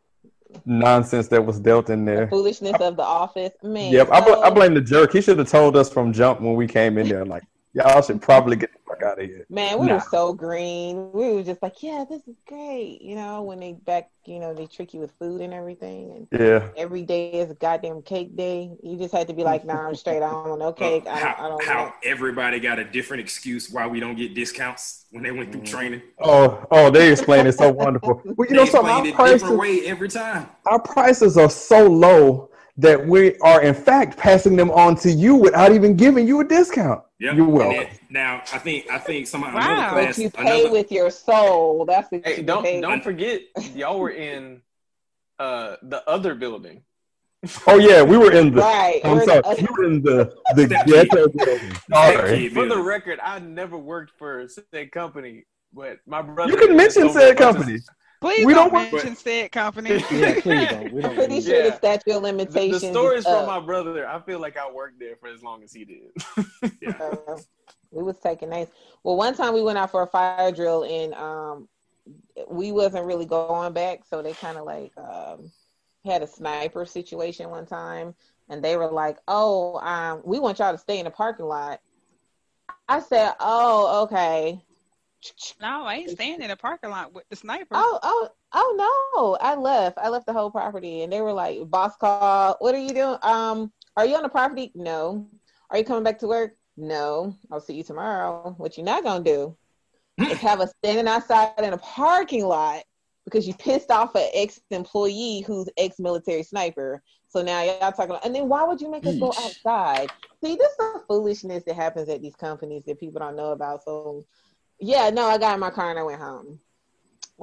nonsense that was dealt in The there. foolishness of the office, man. Yep, I, bl- I blame the jerk. He should have told us from jump when we came in there. Like, y'all should probably get the fuck out of here. Man, we Nah. were so green. We were just like, yeah, this is great. You know, when they back, you know, they trick you with food and everything. And Yeah, every day is a goddamn cake day. You just had to be like, nah, I'm straight. I don't want no cake. I don't, I how, don't how want. everybody got a different excuse why we don't get discounts when they went through mm. training. Oh, oh, they explained it so wonderful. Well, you know they something? Our it prices, different way every time. our prices are so low that we are in fact passing them on to you without even giving you a discount. Yep. You're And welcome. then- now I think I think some Wow. another But class you pay another, with your soul. That's what Hey, you don't pay. don't forget, y'all were in uh the other building. Oh yeah, we were in the. Right. I'm We're sorry, the- we were in the the ghetto building. Sorry. For the record, I never worked for said company, but my brother. You can mention said about this- company. Please We don't, don't work- mention said company. Yeah, please don't. We I'm pretty need- sure the statute of limitations. The, the limitations. stories is from my brother. I feel like I worked there for as long as he did. Uh, we was taking names. Well, one time we went out for a fire drill and um, we wasn't really going back, so they kind of like um, had a sniper situation one time, and they were like, "Oh, um, we want y'all to stay in the parking lot." I said, "Oh, okay." No, I ain't staying in the parking lot with the sniper. Oh, oh, oh no! I left. I left the whole property, and they were like, "Boss call. What are you doing? Um, are you on the property? No. Are you coming back to work? No. I'll see you tomorrow. What you not gonna do is have us standing outside in a parking lot because you pissed off an ex-employee who's ex-military sniper. So now y'all talking about, and then why would you make us go outside? See, this is the foolishness that happens at these companies that people don't know about. So, yeah, no, I got in my car and I went home.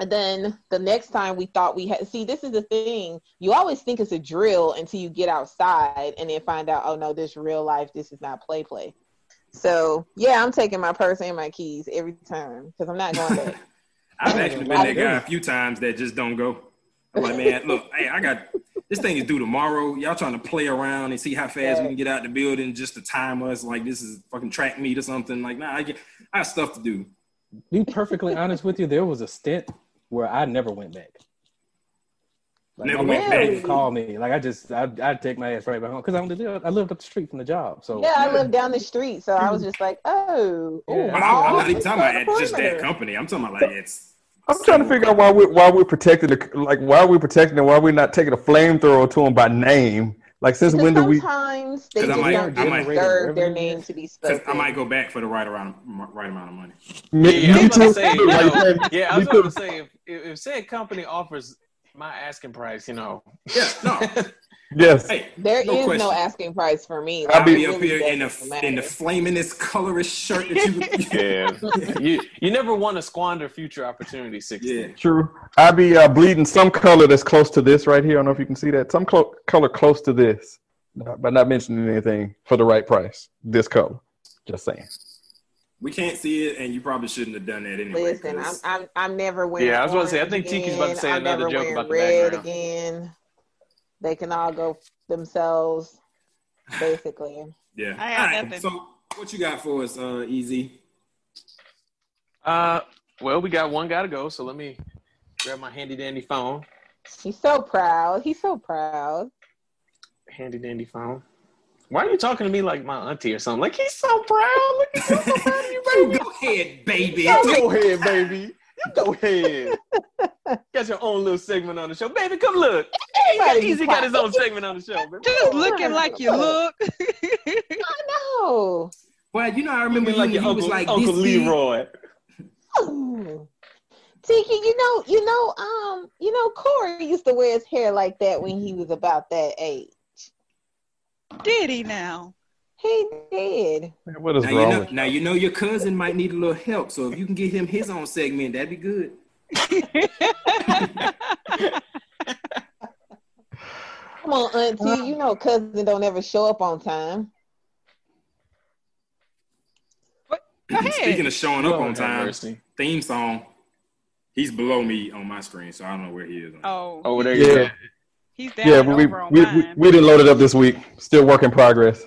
And then the next time we thought we had, see, this is the thing. You always think it's a drill until you get outside and then find out, oh no, this real life. This is not play play. So yeah, I'm taking my purse and my keys every time because I'm not going back. I've actually been that guy a few times that just don't go. I'm like, man, look, hey, I got this thing is due tomorrow. Y'all trying to play around and see how fast we can get out the building just to time us like this is fucking track meet or something. Like, nah, I get I have stuff to do. Be perfectly honest with you, there was a stint where I never went back. Like, Never my went back? wouldn't Call me. Like I just, I'd, I'd take my ass right back home because I lived, I lived up the street from the job. So yeah, I live down the street, so I was just like, oh, Yeah. oh, But I, I'm not oh, even talking about on at just that company. I'm talking about like it's I'm trying to figure out why we why we're protecting the like why are we protecting them? Why we're not taking a flamethrower to them by name? Like since when do we? sometimes they 'Cause I just might- don't I might- deserve their name to be spoken. I might go back for the right around right amount of money. Me, Yeah, I me was too. say, you know, yeah, I was me about too. to say if, if if said company offers my asking price, you know, Yeah, no. Yes. hey, There is no no question. asking price for me. I'll I'll be- be up here in the in the matter. flamingest colorist shirt that you. yeah, you you never want to squander future opportunities. Sixty. yeah. True. I'll be uh, bleeding some color that's close to this right here. I don't know if you can see that. Some clo- color close to this, but not mentioning anything for the right price. This color. Just saying. We can't see it, and you probably shouldn't have done that anyway. Listen, I'm, 'cause- I'm I'm never wearing. Yeah, I was about to say, I think Tiki's about to say I'm another joke wearing about the red background. again. They can all go themselves, basically. yeah. I got All right. So, what you got for us, uh, Easy? Uh, well, we got one guy to go, so let me grab my handy dandy phone. He's so proud. He's so proud. Handy dandy phone. Why are you talking to me like my auntie or something? Like he's so proud. Look at so proud of you, baby. Go ahead, baby. Go ahead, baby. You go ahead. Got your own little segment on the show, baby. Come look. He got, Everybody Easy got his own segment on the show, baby. Just looking like you look. I know. Well, you know, I remember Looking like when your uncle, was like Uncle this. Leroy. Ooh. Tiki, you know, you know, um, you know, Corey used to wear his hair like that when he was about that age. Did he now? He did. What is Now you know, with now you know your cousin might need a little help. So if you can get him his own segment, that'd be good. Come on, Auntie. You know, cousin don't ever show up on time. Go ahead. Speaking of showing up Lord on time, mercy. theme song. He's below me on my screen, so I don't know where he is. oh, Oh, there you Yeah, go. he's down yeah, but we, we, we we didn't load it up this week. Still work in progress.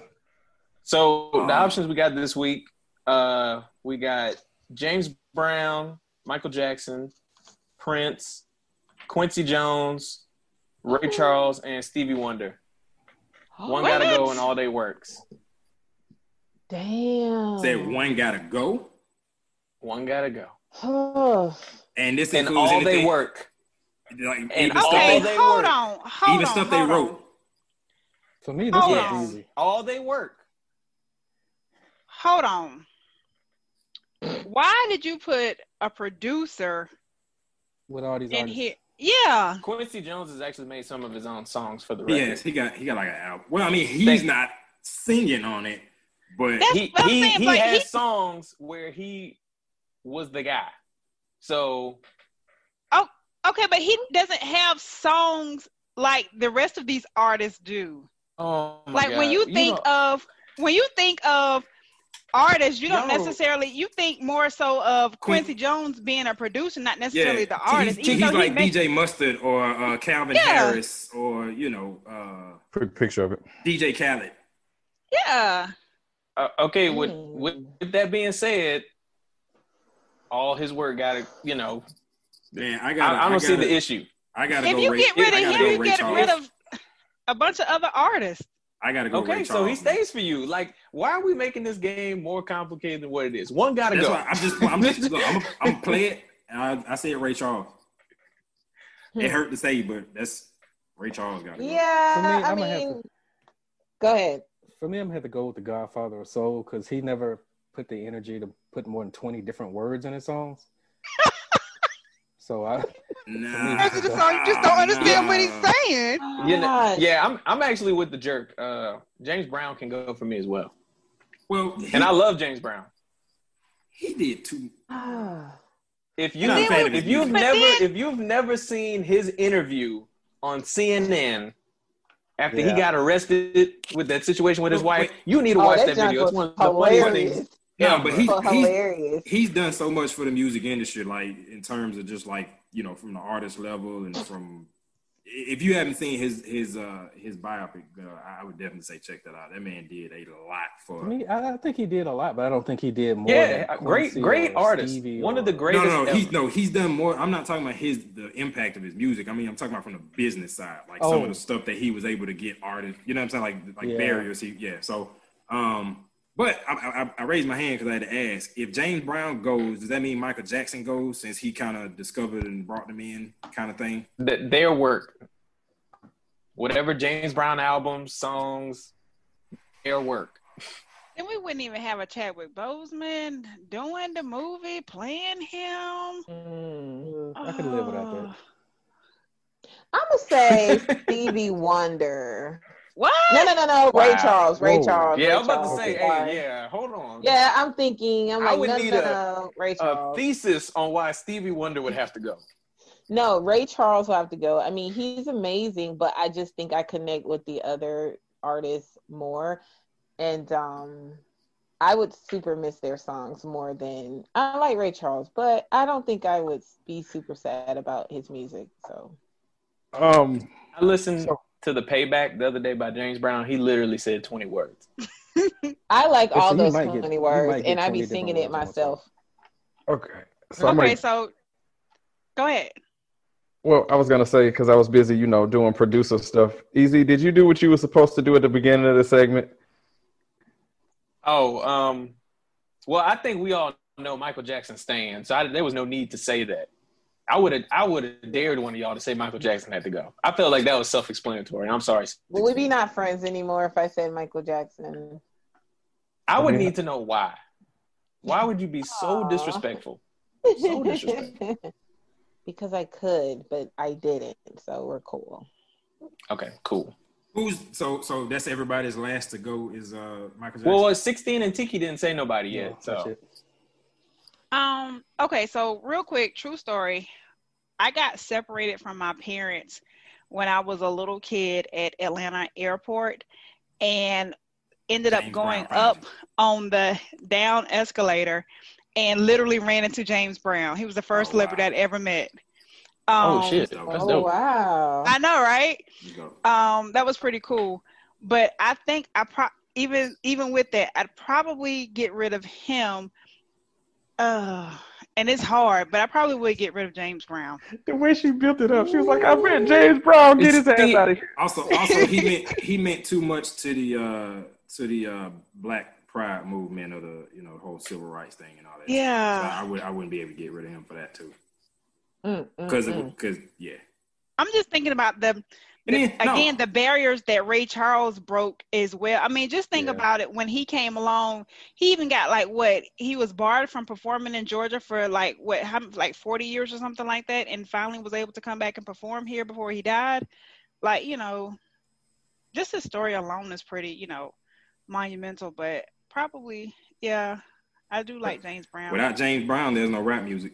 So Um, the options we got this week, uh, we got James Brown, Michael Jackson, Prince, Quincy Jones, Ray Charles, and Stevie Wonder. One gotta go What? and all day works. Damn. Said one gotta go, One gotta go. Oh, and this And includes all anything, they work. like, and even all stuff Okay, they, they hold work. on. Hold even on, stuff they wrote. on. For me, this Hold is easy. All they work. Hold on. Why did you put a producer With all these in artists. here? Yeah. Quincy Jones has actually made some of his own songs for the record. Yes, he got he got like an album. Well, I mean, he's Thank- not singing on it, but That's he what I'm he, saying, he but has he- songs where he was the guy. So Oh, Okay, but he doesn't have songs like the rest of these artists do. oh my like when you think know- of when you think of artists, you don't Yo. necessarily you think more so of Quincy Jones being a producer, not yeah, necessarily the he's, artist. he's even though he like makes- DJ Mustard or uh, Calvin Yeah. Harris or you know uh, picture of it. DJ Khaled. yeah. Uh, okay, with, Mm. with with that being said, all his work got to you know. Man, I I, got. I don't see the issue. I gotta If go. you Ray, get rid of gotta him, you get rid of a bunch of other artists. I gotta go. Okay, Ray so he stays for you. Like, why are we making this game more complicated than what it is? One got to That's go. why I'm just. I'm just. Look, I'm. I'm play it. And I, I said Ray Charles. It hurt to say, but that's Ray Charles got. it. yeah. For me, I I'ma have mean, go ahead. For me, I'm gonna have to go with the Godfather of Soul because he never put the energy to put more than 20 different words in his songs. So I, Nah. That's the song. You just don't understand what he's saying. You know, yeah, I'm I'm actually with the jerk. Uh, James Brown can go for me as well, Well, he, and I love James Brown. he did too. If you Not a fan of his if you've never then- if you've never seen his interview on CNN after he got arrested with that situation with his wife, you need to Oh, watch that that video. It's one of the funniest hilarious. things. No, ever. but he- Oh, hilarious. He's done so much for the music industry, like in terms of just like you know from the artist level and from. If you haven't seen his his uh his biopic, uh, I would definitely say check that out. That man did a lot for. for me, I, I think he did a lot, but I don't think he did more. yeah, than great Quincy great artist. Stevie One of the no, greatest. no, no. ever. He's no, he's done more. I'm not talking about his the impact of his music. I mean, I'm talking about from the business side, like some Oh. of the stuff that he was able to get artists. You know what I'm saying? Like like Yeah. barriers. He yeah. So, um, but I, I, I raised my hand because I had to ask if James Brown goes. Does that mean Michael Jackson goes since he kind of discovered and brought them in, kind of thing? Th- their work. Whatever James Brown albums, songs, their work. Then we wouldn't even have a Chadwick Boseman doing the movie, playing him. Mm. Uh, I could live without that. I'm gonna say Stevie Wonder. What? No, no, no, no. Ray Charles. Ray Whoa. Charles. Yeah, Ray I was about to say, Sorry. hey, yeah, hold on. Yeah, I'm thinking. I'm I like, would no, need no, a- no. Ray A Charles. thesis on why Stevie Wonder would have to go. No, Ray Charles will have to go. I mean, he's amazing, but I just think I connect with the other artists more. And um I would super miss their songs more than I like Ray Charles, but I don't think I would be super sad about his music. So Um, I listened So- to the Payback the other day by James Brown. He literally said 20 words. I like Yeah, so all those might get- 20 words might get and I 20 be singing it words in one myself. okay. So okay, gonna, so go ahead. well, I was gonna say because I was busy, you know, doing producer stuff. Easy, did you do what you were supposed to do at the beginning of the segment? Oh, um, well, I think we all know Michael Jackson stands, so I, there was no need to say that. I would have, I would have dared one of y'all to say Michael Jackson had to go. I felt like that was self-explanatory. I'm sorry. Will we be not friends anymore if I said Michael Jackson? I would need to know why. Why would you be so Aw. disrespectful? So disrespectful. because I could, but I didn't. So we're cool. Okay, cool. Who's so so that's everybody's last to go is uh Michael Jackson. Well, 16 and Tiki didn't say nobody yet. that's So. Um, okay, so real quick, true story. I got separated from my parents when I was a little kid at Atlanta Airport and ended up going Brown up on the down escalator and literally ran into James Brown. He was the first Oh, wow. celebrity I'd ever met. oh Um, shit, dope. oh wow! I know, right? Um that was pretty cool but i think i pro even even with that i'd probably get rid of him uh and it's hard but i probably would get rid of james brown The way she built it up, she was like, "I bet James Brown get his It's ass the- out of here." Also, also he meant he meant too much to the uh to the uh black pride movement or the you know the whole civil rights thing and all that. So yeah I would I wouldn't be able to get rid of him for that too Mm, mm, because mm. because yeah. i'm just thinking about the, And the- then, no, again the barriers that ray charles broke as well i mean just think Yeah. about it when he came along he even got like what he was barred from performing in georgia for like what how, like 40 years or something like that and finally was able to come back and perform here before he died like you know just his story alone is pretty you know monumental but probably yeah i do like james brown without James Brown, there's no rap music.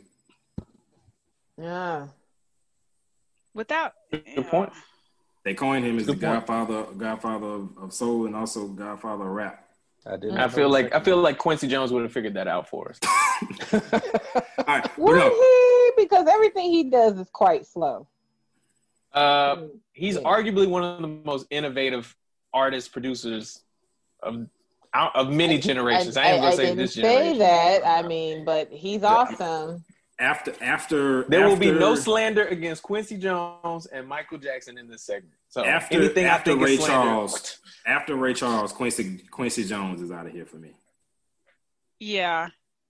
Yeah. without Good point. They coined him as Good the point. godfather godfather of, of soul and also godfather of rap. I didn't. I feel like I feel like Quincy Jones would have figured that out for us. All right, Would no, he? Because everything he does is quite slow. Uh, he's Yeah. arguably one of the most innovative artists, producers of of many generations. I, ain't gonna say didn't this say that. I mean, but he's awesome. After after There will be no slander against Quincy Jones and Michael Jackson in this segment. So after anything after I think Ray is slander, Charles. After Ray Charles, Quincy Quincy Jones is out of here for me. yeah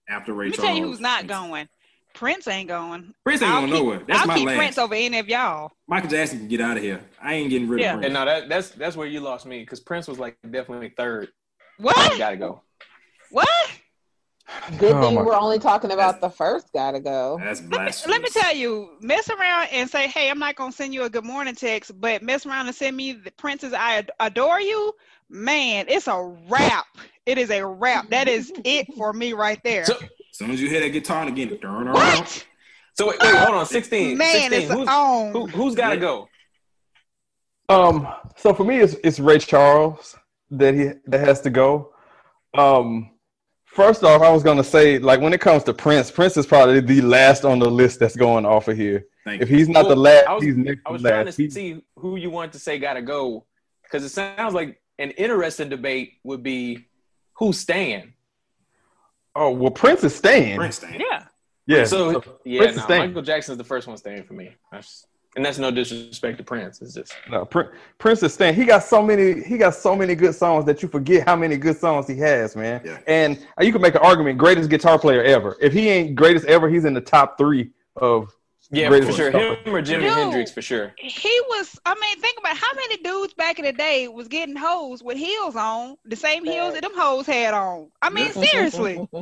After Ray Charles. let me Charles, tell you who's not Quincy- going prince ain't going Prince ain't I'll going keep- nowhere. That's I'll my keep last. Prince over any of y'all. Michael Jackson can get out of here. I ain't getting rid Yeah. of And Prince. no, that that's that's where you lost me because Prince was like definitely third. What? Gotta go. What? Good Oh thing my we're only talking about the first. guy to go. That's Let me, let me tell you, mess around and say, hey, I'm not going to send you a good morning text, but mess around and send me the Prince's I adore you. Man, it's a wrap. It is a wrap. That is it for me right there. So As soon as you hear that guitar and again, turn around. what? so wait, wait, hold on. Sixteen. Man, 16. it's Who's, on. who, who's got to go? Um, so for me, it's it's Ray Charles that he that has to go. Um, first off, I was gonna say like when it comes to Prince, Prince is probably the last on the list that's going off of here. Thank If you. he's not the last, I was- he's next I was trying last. to He- see who you want to say got to go because it sounds like an interesting debate would be who's staying. oh well, Prince is staying. Prince thing. Yeah. Yeah. So so yeah, Prince is no, staying. Michael Jackson's the first one staying for me. That's, and that's no disrespect to Prince. It's just No, Prince, Prince is staying. He got so many. He got so many good songs that you forget how many good songs he has, man. Yeah. And uh, you can make an argument: greatest guitar player ever. If he ain't greatest ever, he's in the top three of. yeah, Greatest for sure. guitar Him or Jimi Dude. Hendrix for sure. He was, I mean, think about how many dudes back in the day was getting hoes with heels on, the same heels that them hoes had on. I mean, seriously.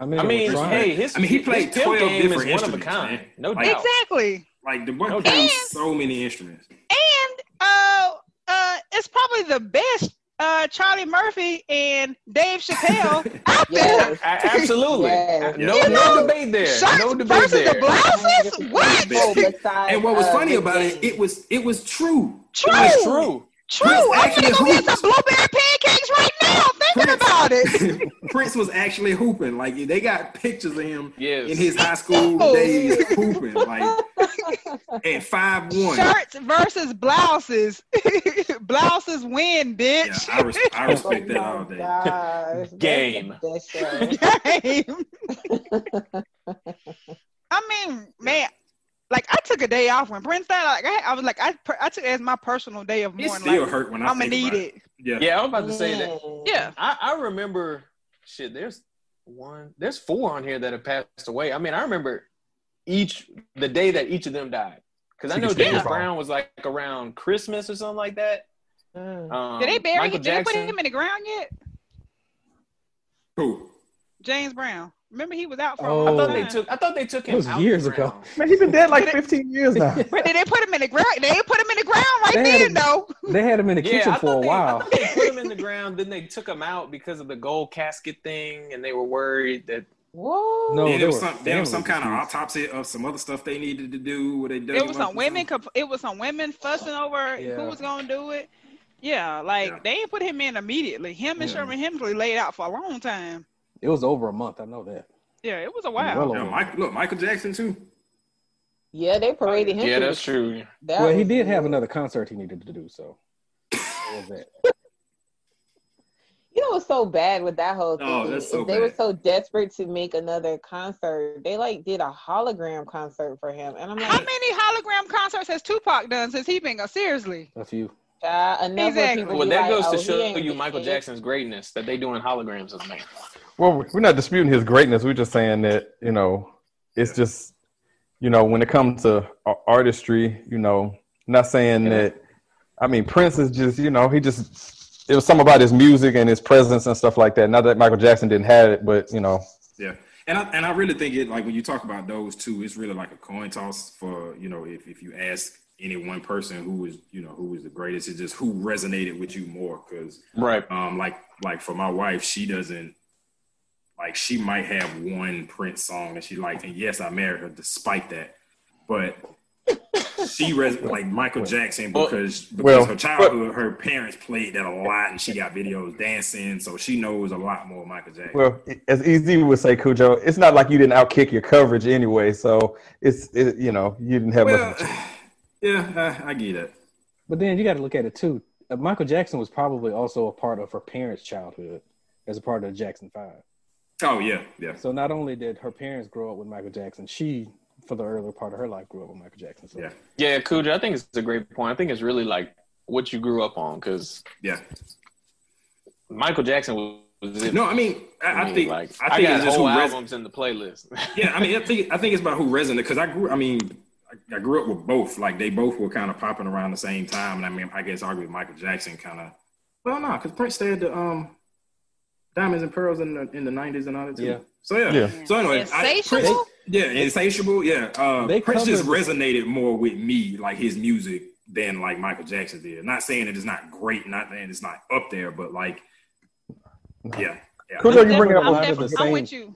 I mean, I mean, hey, his I mean, he his played pimp 12 game is one of a kind, man. no doubt. exactly. Like the boy No plays doubt. so many instruments. And uh, uh, it's probably the best uh, Charlie Murphy and Dave Chappelle out there. Yes. A- Absolutely. Yes. No, You no know, debate there. Shirts No debate versus there. the blouses? What? Oh, besides, And what was uh, funny Rick about it, it was it was true. True. It's true. True. Prince I'm gonna go get some blueberry pancakes right now. Thinking Prince- about it. Prince was actually hooping. Like they got pictures of him Yes. in his high school Oh. days hooping. Like at five one. Shirts versus blouses. blouses win, Yeah, bitch. I, res- I respect Oh that all day. Oh, gosh, that's Game. the best show. I mean, man, like I took a day off when Prince died. Like I, I was like, I, I took it as my personal day of mourning. It mourning. still like, hurt when I I'm gonna need about it. Yeah. Yeah, I was about to say that. Yeah. I, I remember shit. There's one. There's four on here that have passed away. I mean, I remember each the day that each of them died because I know James for 'em. Brown was like around Christmas or something like that. Mm. Um, Did they bury Michael him? Did they put him in the ground yet? Who? James Brown. Remember he was out for Oh. a I long thought they time. took. I thought they took It him was out years ago. ground. Man, he's been dead like Did 15 years now. But did they put him in the ground? They didn't put him in the ground right They then, him- though. They had him in the Yeah, kitchen I for a they, I while. thought they put him in the ground, then they took him out because of the gold casket thing, and they were worried that Whoa. No, then they there was were some, there was some kind of autopsy of some other stuff they needed to do. Where they dug It was some women. comp- It was some women fussing over Yeah. who was gonna do it. Yeah, like Yeah. they ain't put him in immediately. Him and Yeah. Sherman Hemsley laid out for a long time. It was over a month. I know that. Yeah, it was a while. Well Yeah. Mike, look, Michael Jackson too. Yeah, they paraded him. yeah, that's true. that well, he was did have another concert he needed to do. So what was that? You know what's so bad with that whole oh, thing? Oh, that's so is they were so desperate to make another concert. They like did a hologram concert for him, and I'm like, How many hologram concerts has Tupac done since he been go seriously? A few. Child, Exactly. Well, that like, goes oh, to show you big. Michael Jackson's greatness that they doing holograms of the man. Well, we're not disputing his greatness. We're just saying that you know, it's just you know, when it comes to artistry, you know, not saying that. I mean, Prince is just you know, he just it was something about his music and his presence and stuff like that. Not that Michael Jackson didn't have it, but you know, Yeah, and I and I really think it like when you talk about those two, it's really like a coin toss for you know if if you ask any one person who is you know who was the greatest, it's just who resonated with you more because Right. um like like for my wife, she doesn't like she might have one Prince song that she liked, and yes, I married her despite that, but. She res like Michael Jackson because because Well, her childhood, her parents played that a lot, and she got videos dancing, so she knows a lot more Michael Jackson. well, as Easy would say, Khujoe, it's not like you didn't outkick your coverage anyway. So it's it, you know, you didn't have Well, much. Yeah, I, I get it. But then you got to look at it too. Uh, Michael Jackson was probably also a part of her parents' childhood as a part of the Jackson Five. Oh yeah, yeah, So not only did her parents grow up with Michael Jackson, she, for the earlier part of her life, grew up with Michael Jackson. So yeah, Yeah, Khujoe, I think it's a great point. I think it's really like what you grew up on because yeah. Michael Jackson was. was it No, I mean, I, I mean, think like I think got it's just whole who res- albums in the playlist. Yeah, I mean, I think I think it's about who resonated because I grew. I mean, I, I grew up with both. Like they both were kind of popping around the same time, and I mean, I guess arguably Michael Jackson kind of. Well, no, because Prince stayed the um, Diamonds and Pearls in the in the nineties and all that too. Yeah. So yeah. Yeah. So anyway, I- Insatiable? yeah, insatiable. Yeah, uh, They Prince just resonated more with me, like his music, than like Michael Jackson did. Not saying it's not great, not saying it's not up there, but like, yeah, yeah. Khujoe, you I'm bringing up definitely- a I'm lot of I'm with you.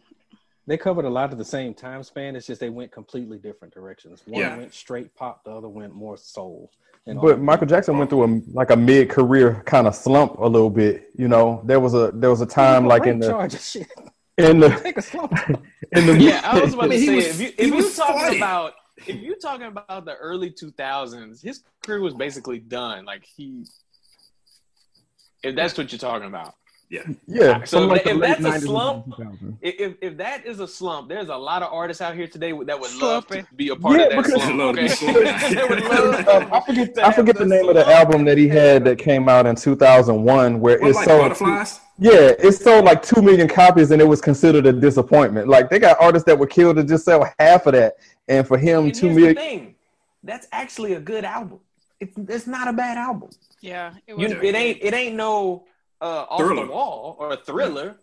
They covered a lot of the same time span. It's just they went completely different directions. One Yeah. went straight pop, the other went more soul. And But. Michael Jackson went through a like a mid career kind of slump a little bit. You know, there was a there was a time People like in the charges, in the Take a slump. in the yeah, I was about I mean, to say was- if you he if you talking 40. about if you talking about the early two thousands, his career was basically done. Like he, if that's what you're talking about. Yeah. yeah. So like, if that's a slump, If, if if that is a slump, there's a lot of artists out here today that would love to be a part Yeah, of that because- slump. Love to be Okay? slumping. They Um, I forget I forget the name of the album that he had that came out in 2001 where What, it's like sold butterflies? yeah it sold like 2 million copies and it was considered a disappointment like they got artists that were killed to just sell half of that and for him And 2 here's million the thing, that's actually a good album. It's it's not a bad album. Yeah, it You, was. it ain't it ain't no uh, off Thriller. the wall or a thriller,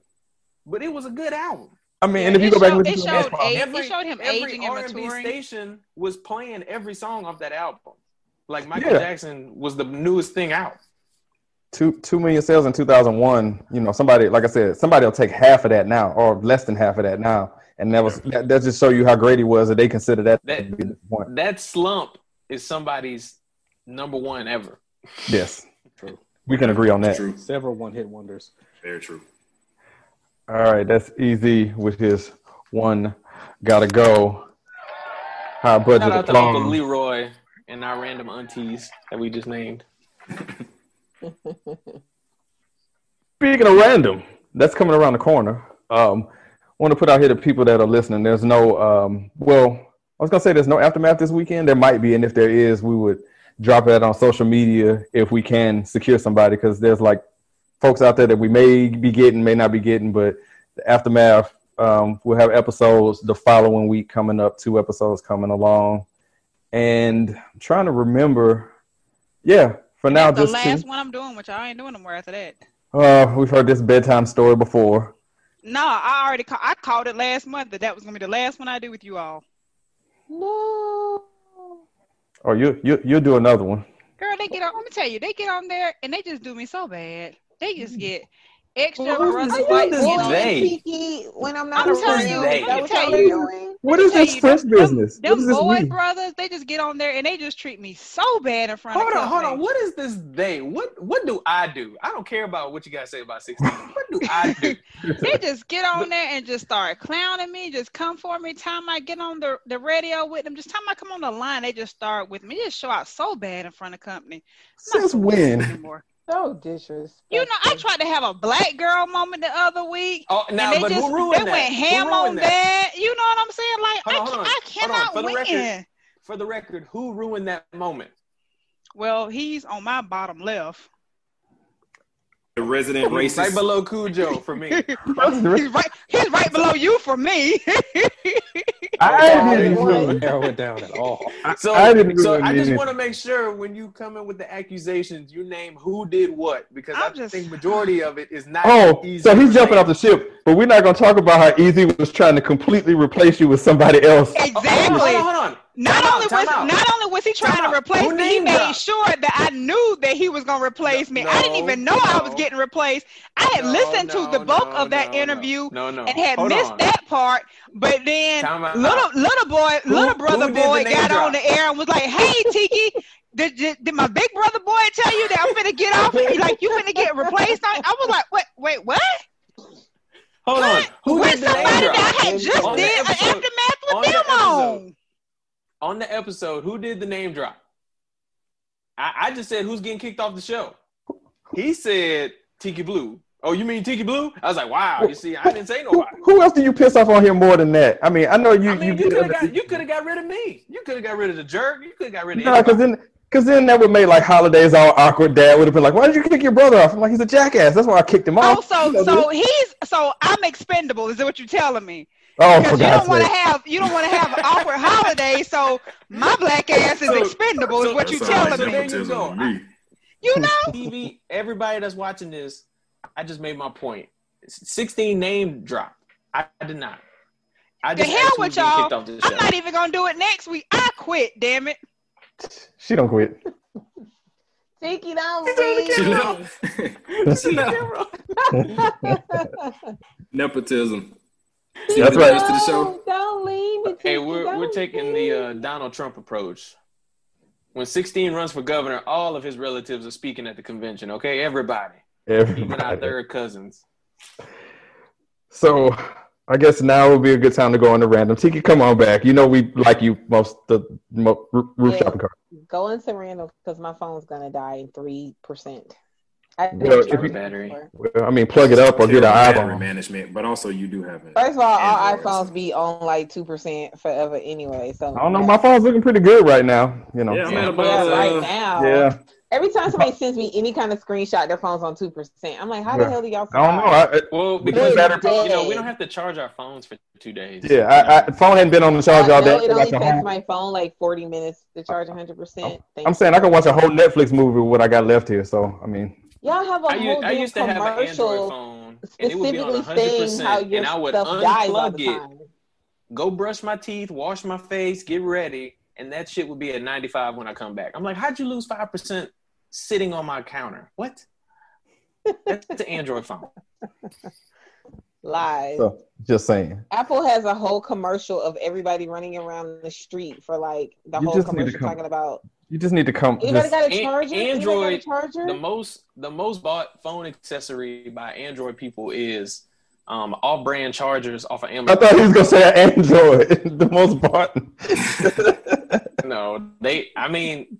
but it was a good album. I mean Yeah, and if you it go back and listen to the showed next album, age- it showed him every aging and R&B maturing. station was playing every song off that album. Like Michael Yeah. Jackson was the newest thing out. two two million sales in 2001 you know somebody like i said somebody will take half of that now or less than half of that now and that was that, that just show you how great he was that they consider that, That- to be the point That slump is somebody's number one ever. yes True. We can agree on that True. Several one hit wonders. Very true. all right that's easy with his one gotta go high budget Shout out to Uncle. Leroy and our random aunties that we just named. Speaking of random, that's coming around the corner. Um, want to put out here to people that are listening. There's no, um, well, I was gonna say there's no aftermath this weekend. There might be, and if there is, we would drop that on social media if we can secure somebody because there's like folks out there that we may be getting, may not be getting, but the aftermath. Um, we'll have episodes the following week coming up. Two episodes coming along, and I'm trying to remember. Yeah, for now, That's the just last two. one I'm doing, which I ain't doing no more after that. Uh, we've heard this bedtime story before. No, I already ca- I called it last month that that was gonna be the last one I do with you all. No. Or you you you'll do another one. Girl, they get on. Let me tell you, they get on there and they just do me so bad. They just get extra Well, who's brother this- white who's skin this on they? when I'm not I'm around telling you. you, they? That what tell y'all doing? What Let me is tell this you, French them- business? Them what does this boy mean? brothers, they just get on there and they just treat me so bad in front Hold of on, hold on. What is this they? What what do I do? I don't care about what you guys say about 16. What do I do? They just get on there and just start clowning me, just come for me. Time I get on the, the radio with them, just time I come on the line, they just start with me. They just show out so bad in front of company. I'm Since gonna when? anymore. So disrespectful. You know, I tried to have a black girl moment the other week. Oh, now, and they but just who ruined they that? went ham on ruined that. You know what I'm saying? Like Hold on, I, hold on, I hold on. cannot For the win. record- For the record, who ruined that moment? Well, he's on my bottom left. The resident racist. Right below Khujoe for me. he's right. He's right below you for me. I I didn't didn't really- narrow it down at all. So, I didn't so I just want to make sure when you come in with the accusations, you name who did what because i I'm just- think majority of it is not. Oh, easy so he's jumping off the ship, but we're not going to talk about how Easy was trying to completely replace you with somebody else. Oh, exactly. hold on, hold on. Not Time only time was out. not only was he trying Time to replace me, he made dropped? sure that I knew that he was gonna replace me. I didn't even know I was getting replaced. I had No, listened no, to the bulk no, of that no, interview No, no. and had Hold missed on. that part. But then out. little little boy, Who- little brother who did the boy got drop? on the air and was like, "Hey, Tiki." Did, did, did my big brother boy tell you that I'm finna get off? Like you finna get replaced? I, I was like, wait, wait, what? Hold on. What? Who With did the name somebody that I had just did an aftermath with on them on. On the episode, who did the name drop? I, I just said who's getting kicked off the show. He said Tiki Blue. Oh, you mean Tiki Blue? I was like, wow. You see, I didn't say Who, nobody. who else do you piss off on here more than that? I mean, I know you. I mean, you get could have got you could have got rid of me. You could have got rid of the jerk. You could have got rid of No, because then, because then that would make like holidays all awkward. Dad would have been like, "Why did you kick your brother off?" I'm like, "He's a jackass. That's why I kicked him off." Oh, off." so You know so this. he's so I'm expendable. Is that what you're telling me? Oh, Because you don't want to have you don't want to have an awkward holiday. So my black ass is So- expendable. Is what you That telling me? there you nepotism go. to me. You know? TV, everybody that's watching this, I just made my point. 16 name drop. I did not. I The just hell asked with who's getting y'all. kicked off the I'm show. not even gonna do it next week. I quit. Damn it. She don't quit. Tiki, don't Chill leave. out. Chill out. Nepotism. See That's the right. rest of the show. Don't, don't leave it. Hey, we're, we're don't taking the uh. Donald Trump approach. When 16 runs for governor, all of his relatives are speaking at the convention. Okay, everybody, even our Everybody. third cousins. So I guess now would be a good time to go on the random. Tiki, come on back. You know we like you most the mo, roof Yeah. shopping cart. Go into random because my phone's gonna die in three percent. I Well, if you- battery. Well, I mean, plug it up or get an Terrible battery iPhone. management, but also you do have it. First of all, all iPhones so- be on like two percent forever anyway. So I don't know. My phone's looking pretty good right now. You know. Yeah, I'm Yeah, at about right uh, now. Yeah. Every time somebody sends me any kind of screenshot, their phone's on two percent. I'm like, how the Yeah. hell do y'all? I don't know. I, I- Well, because battery- you know we don't have to charge our phones for two days. yeah, I, I, phone hadn't been on the charge all day. it only got takes my phone like 40 minutes to charge 100. percent I'm saying I can watch a whole Netflix movie with what I got left here. So I mean, y'all have a I whole used, I damn used to have an Android commercial phone, and it would be on specifically saying 100%, how your and I would stuff dies all unplug the it, time. go brush my teeth, wash my face, get ready, and that shit would be at 95 when I come back. I'm like, how'd you lose 5% sitting on my counter? What? That's an Android phone. Lies. so just saying. Apple has a whole commercial of everybody running around the street for like the You whole just need to commercial talking about You just need to come. anybody Just, got a charger? Android- got a charger? The most the most bought phone accessory by Android people is um, off-brand chargers off of Amazon. I thought he was gonna say Android, the most bought. No, they. I mean,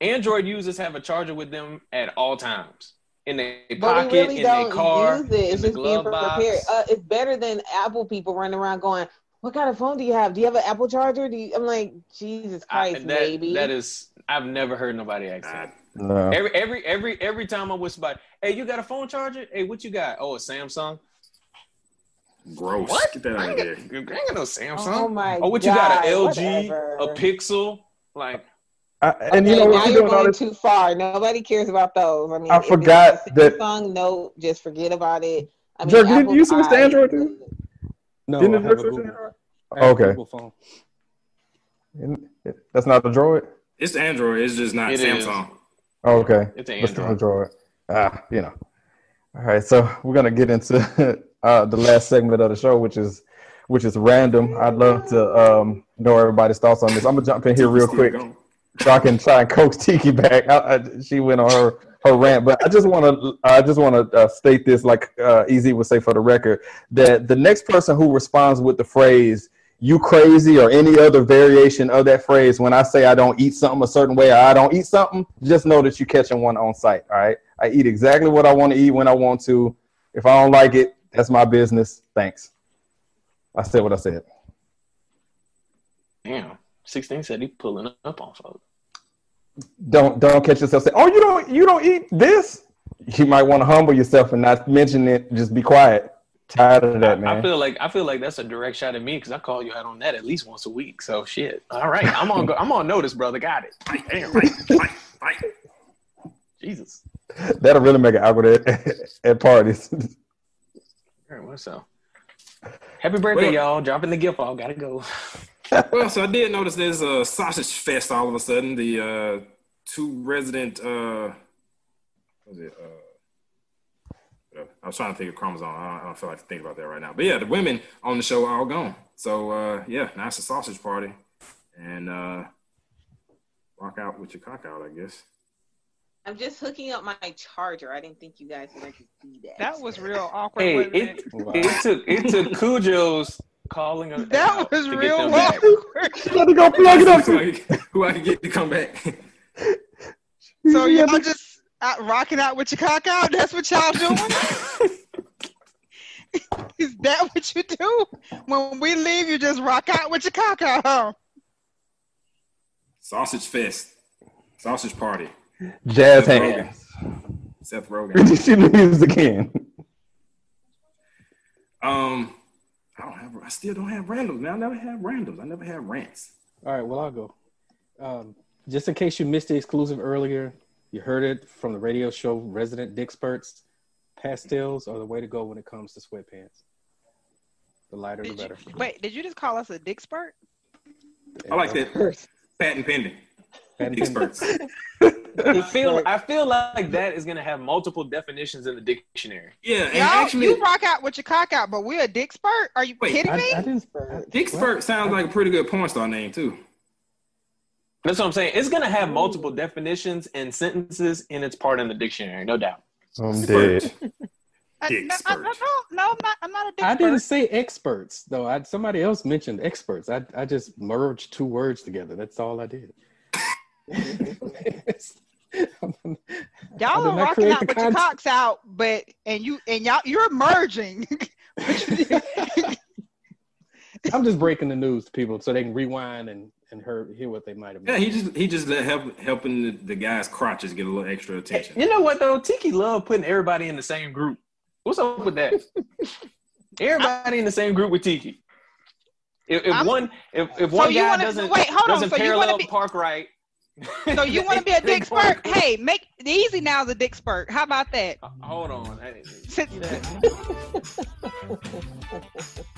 Android users have a charger with them at all times in their pocket, really in their don't car, use it. It's in the just being glove box. Uh, it's better than Apple people running around going, "What kind of phone do you have? Do you have an Apple charger?" Do you? I'm like, Jesus I- Christ, that, baby. that is. I've never heard nobody ask that. no. Every every every every time I'm with somebody, hey, you got a phone charger? Hey, what you got? Oh, a Samsung. Gross. What? Get that I out ain't, of got, here. I ain't got no Samsung. Oh, oh my Oh, what you got? God, A LG, whatever. a Pixel, like I, and you know now what? You're doing going this. too far. Nobody cares about those. I mean, I forgot a that- Samsung Note, just forget about it. I mean, Jerk, didn't you Apple's switch to. Android too? No, Didn't I have a switch to Google. Android? I have a Okay. Google phone. That's not the Droid. It's Android. It's just not It is. Samsung. Oh, okay. it's an Android. Android. Ah, you know. All right, so we're gonna get into uh, the last segment of the show, which is which is random. I'd love to um, know everybody's thoughts on this. I'm gonna jump in here real quick so I can try and coax Tiki back. I, I, she went on her her rant, but I just want to I just want to uh, state this, like uh, Easy would say for the record, that the next person who responds with the phrase "you crazy" or any other variation of that phrase, when I say I don't eat something a certain way or I don't eat something, just know that you're catching one on site. All right, I eat exactly what I want to eat when I want to. If I don't like it, that's my business. Thanks. I said what I said. Damn. 16 said he pulling up on folks. don't don't catch yourself saying, "Oh, you don't you don't eat this." You might want to humble yourself and not mention it. Just be quiet. Tired of that, man. I man. feel like I feel like that's a direct shot at me because I call you out on that at least once a week. So shit. All right, I'm on. Go, I'm on notice, brother. Got it. Jesus. That'll really make it awkward at, at parties. All right, what's up? Happy birthday, Well- y'all! Dropping the gift off. Gotta go. Well, so I did notice there's a sausage fest all of a sudden. The uh, two resident, uh, what was it? Uh, I was trying to think of chromosome. I don't, I don't feel like to think about that right now. But yeah, the women on the show are all gone. So uh, yeah, now it's a sausage party, and uh, rock out with your cock out, I guess. I'm just hooking up my charger. I didn't think you guys would like to see that. That was real awkward. Hey, wasn't it Wow. it took it took Khujoe's calling us. That out was to real them back. awkward. Let me go plug it up. who, I, who I can get to come back. So y'all just out rocking out with your cock out? That's what y'all doing? Is that what you do? When we leave, you just rock out with your cock out, huh? sausage fest, sausage party. Jazz Seth Rogen. hands. Seth Rogen. she leaves again. Um, I don't have. I still don't have randoms, man. I never have randoms. I never have rants. All right, well, I'll go. Um, just in case you missed the exclusive earlier, you heard it from the radio show Resident Dickspurts. Pastels are the way to go when it comes to sweatpants. The lighter, the Did you, better. wait, did you just call us a dick spurt? I like that. Patent pending. Patent Experts. I feel I feel like that is gonna have multiple definitions in the dictionary. Yeah, and Y'all, actually, you rock out with your cock out, but we're a dick spurt? Are you Wait, kidding I, me? I didn't. Dick Spurt sounds like a pretty good porn star name too. That's what I'm saying. It's gonna have multiple definitions and sentences in its part in the dictionary, no doubt. I'm Spurt. dead. I- no, I- spurt. no, no, I'm not. I'm not a dick I didn't say experts though. I, somebody else mentioned experts. I I just merged two words together. That's all I did. Y'all did are rocking out the with your cocks out, but and you and y'all you're merging. I'm just breaking the news to people so they can rewind and and hear, hear what they might have. Yeah, missed. he just he just let help, helping the, the guys' crotches get a little extra attention. You know what though? Tiki love putting everybody in the same group. What's up with that? everybody in the same group with Tiki. If, if one if, if So one you guy wanna- doesn't wait, hold doesn't So you parallel be- park right. So you want to be a they dick go spurt? Hey, make the easy now is a dick spurt. How about that? Uh, Hold on. Hey, Since,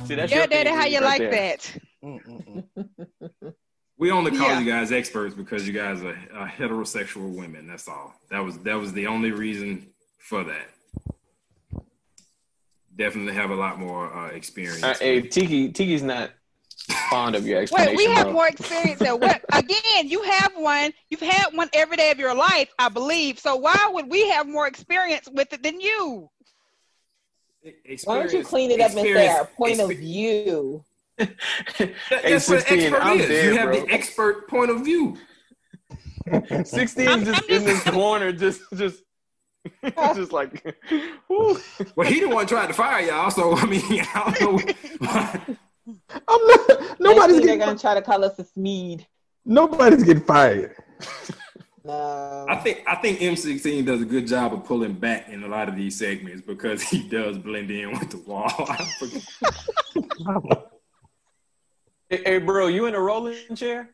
See that's yeah, your daddy, how you right like there. that? We only call Yeah. you guys experts because you guys are, are heterosexual women. That's all. That was that was the only reason for that. Definitely have a lot more uh, experience. Uh, hey, Tiki Tiki's not fond of your Wait, explanation. we have bro. more experience than what? Again, you have one. You've had one every day of your life, I believe. So why would we have more experience with it than you? Why don't you Experience- clean it up and say our point of view? That- That's what 16, expert I'm is. dead, you have bro. the expert point of view. 16 I'm- just I'm in this corner, just just just like whew. Well, he the one tried to fire y'all, so I mean, I don't know. I'm not, nobody's Next thing they're gonna try to call us a Smeed. nobody's getting fired. no. I think I think M16 does a good job of pulling back in a lot of these segments because he does blend in with the wall. Hey, hey, bro, you in a rolling chair?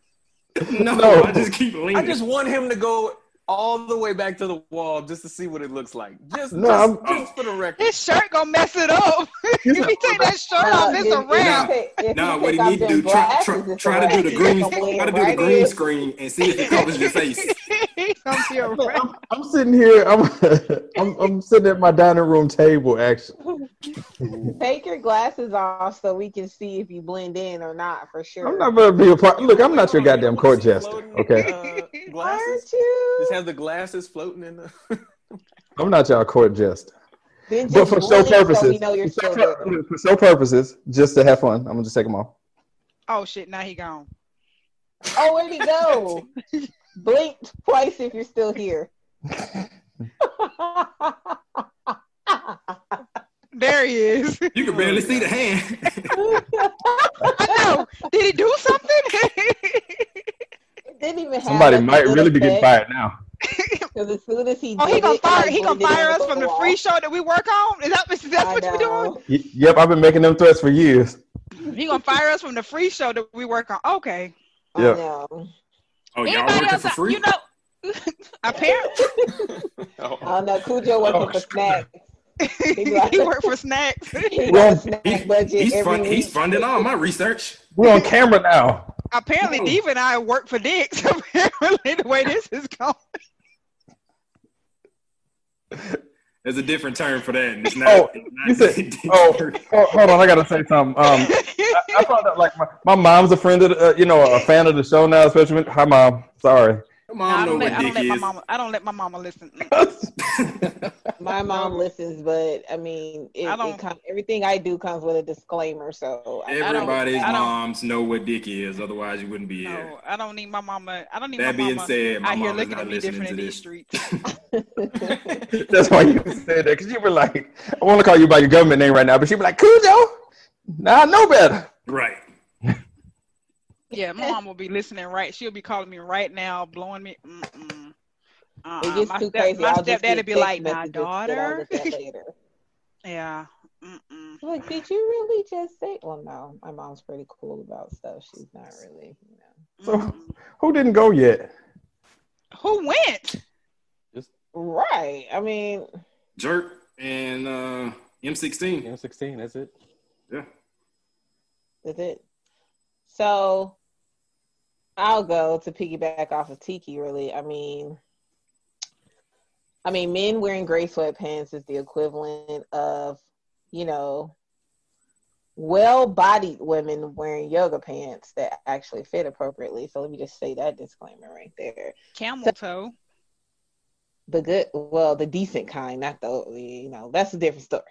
no, No. I just keep leaning. I just want him to go all the way back to the wall just to see what it looks like. Just, No, just, just for the record. His shirt gonna mess it up. if He's he take that shirt No, off, it's a if- wrap. if you take- No, if what you he need to do try try, try to do the green try to do the green screen and see if it covers your face. He's gonna be a. I'm, I'm sitting here. I'm, I'm I'm sitting at my dining room table. Actually, Take your glasses off so we can see if you blend in or not for sure. I'm not gonna be a part. Look, I'm not your Wait, hold on, goddamn court jester. Okay, uh, Aren't glasses. you? Just have the glasses floating in the. I'm not your court jester. Then But for show blink so purposes, we know you're for show- for show purposes, just to have fun, I'm gonna just take them off. Oh shit! Now he gone. Oh, where'd he go? Blink twice if you're still here. There he is. You can barely see the hand. I know. Did he do something? It didn't even Somebody like, might good really be getting effect, fired now. 'cause as soon as he oh, he gonna it, fire. He gonna fire us from the wall. free show that we work on. Is that, is that I what you're doing? Y- Yep, I've been making them threats for years. He gonna fire us from the free show that we work on. Okay. Yeah. Know. Oh, y'all Anybody working else? for free? You know, apparently Oh. Uh, I know. Cujo working Oh, for snacks. he worked for snacks. He Well, snack He- budget he's, every fund, week. he's funding all my research. We're on camera now. apparently, oh. Diva and I work for Dix. Apparently, the way this is going. There's a different term for that. It's not, Oh, it's not You said, oh, oh, hold on, I gotta say something. Um, I, I found out like my, my mom's a friend of, the, uh, you know, a fan of the show now. Especially, when, hi mom, sorry. Your I mom know don't, let, what I don't dick let my is. mama. I don't let my mama listen. My mom listens, but I mean, it, I it don't- com- everything I do comes with a disclaimer. So I, don't- Everybody's I don't- moms know what dick is. Otherwise, you wouldn't be here. No, I don't need my mama. I don't need That my being mama said, my out here is looking not at me listening different to in these streets. That's why you said that because you were like, I want to call you by your government name right now, but she'd be like, Khujoe. Now I know better. Right. Yeah, my mom will be listening right. She'll be calling me right now, blowing me. Mm-mm. Uh-uh. it gets my too step, crazy. my I'll just stepdad get would be like, "My messages that I'll daughter." look at later. yeah. Mm-mm. Like, did you really just say? Well, no, my mom's pretty cool about stuff. She's not really, you know. So-. Who didn't go yet? Who went? Just right. I mean, Jerk and uh, M16. M16, that's it. Yeah. that's it. So I'll go to piggyback off of Tiki. Really, I mean, I mean, men wearing gray sweatpants is the equivalent of, you know, well-bodied women wearing yoga pants that actually fit appropriately. So let me just say that disclaimer right there. Camel toe. the good well the decent kind not the you know that's a different story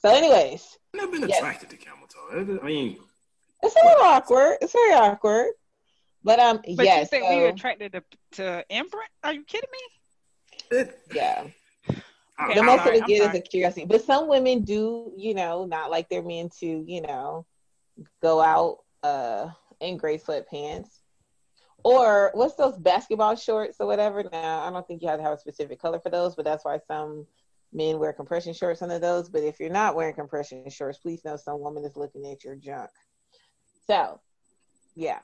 so anyways I've never been Yes. attracted to camel toe. I mean, it's a little awkward it's very awkward but um But yes you think so, we were attracted to, to imprint? Are you kidding me? yeah. I, the I'm most sorry, of it I'm is a curiosity but some women do you know not like their men to you know go out uh in gray sweatpants. Or what's those basketball shorts or whatever? Now i don't think you have to have a specific color for those but that's why some men wear compression shorts under those. But if you're not wearing compression shorts please know some woman is looking at your junk. So yeah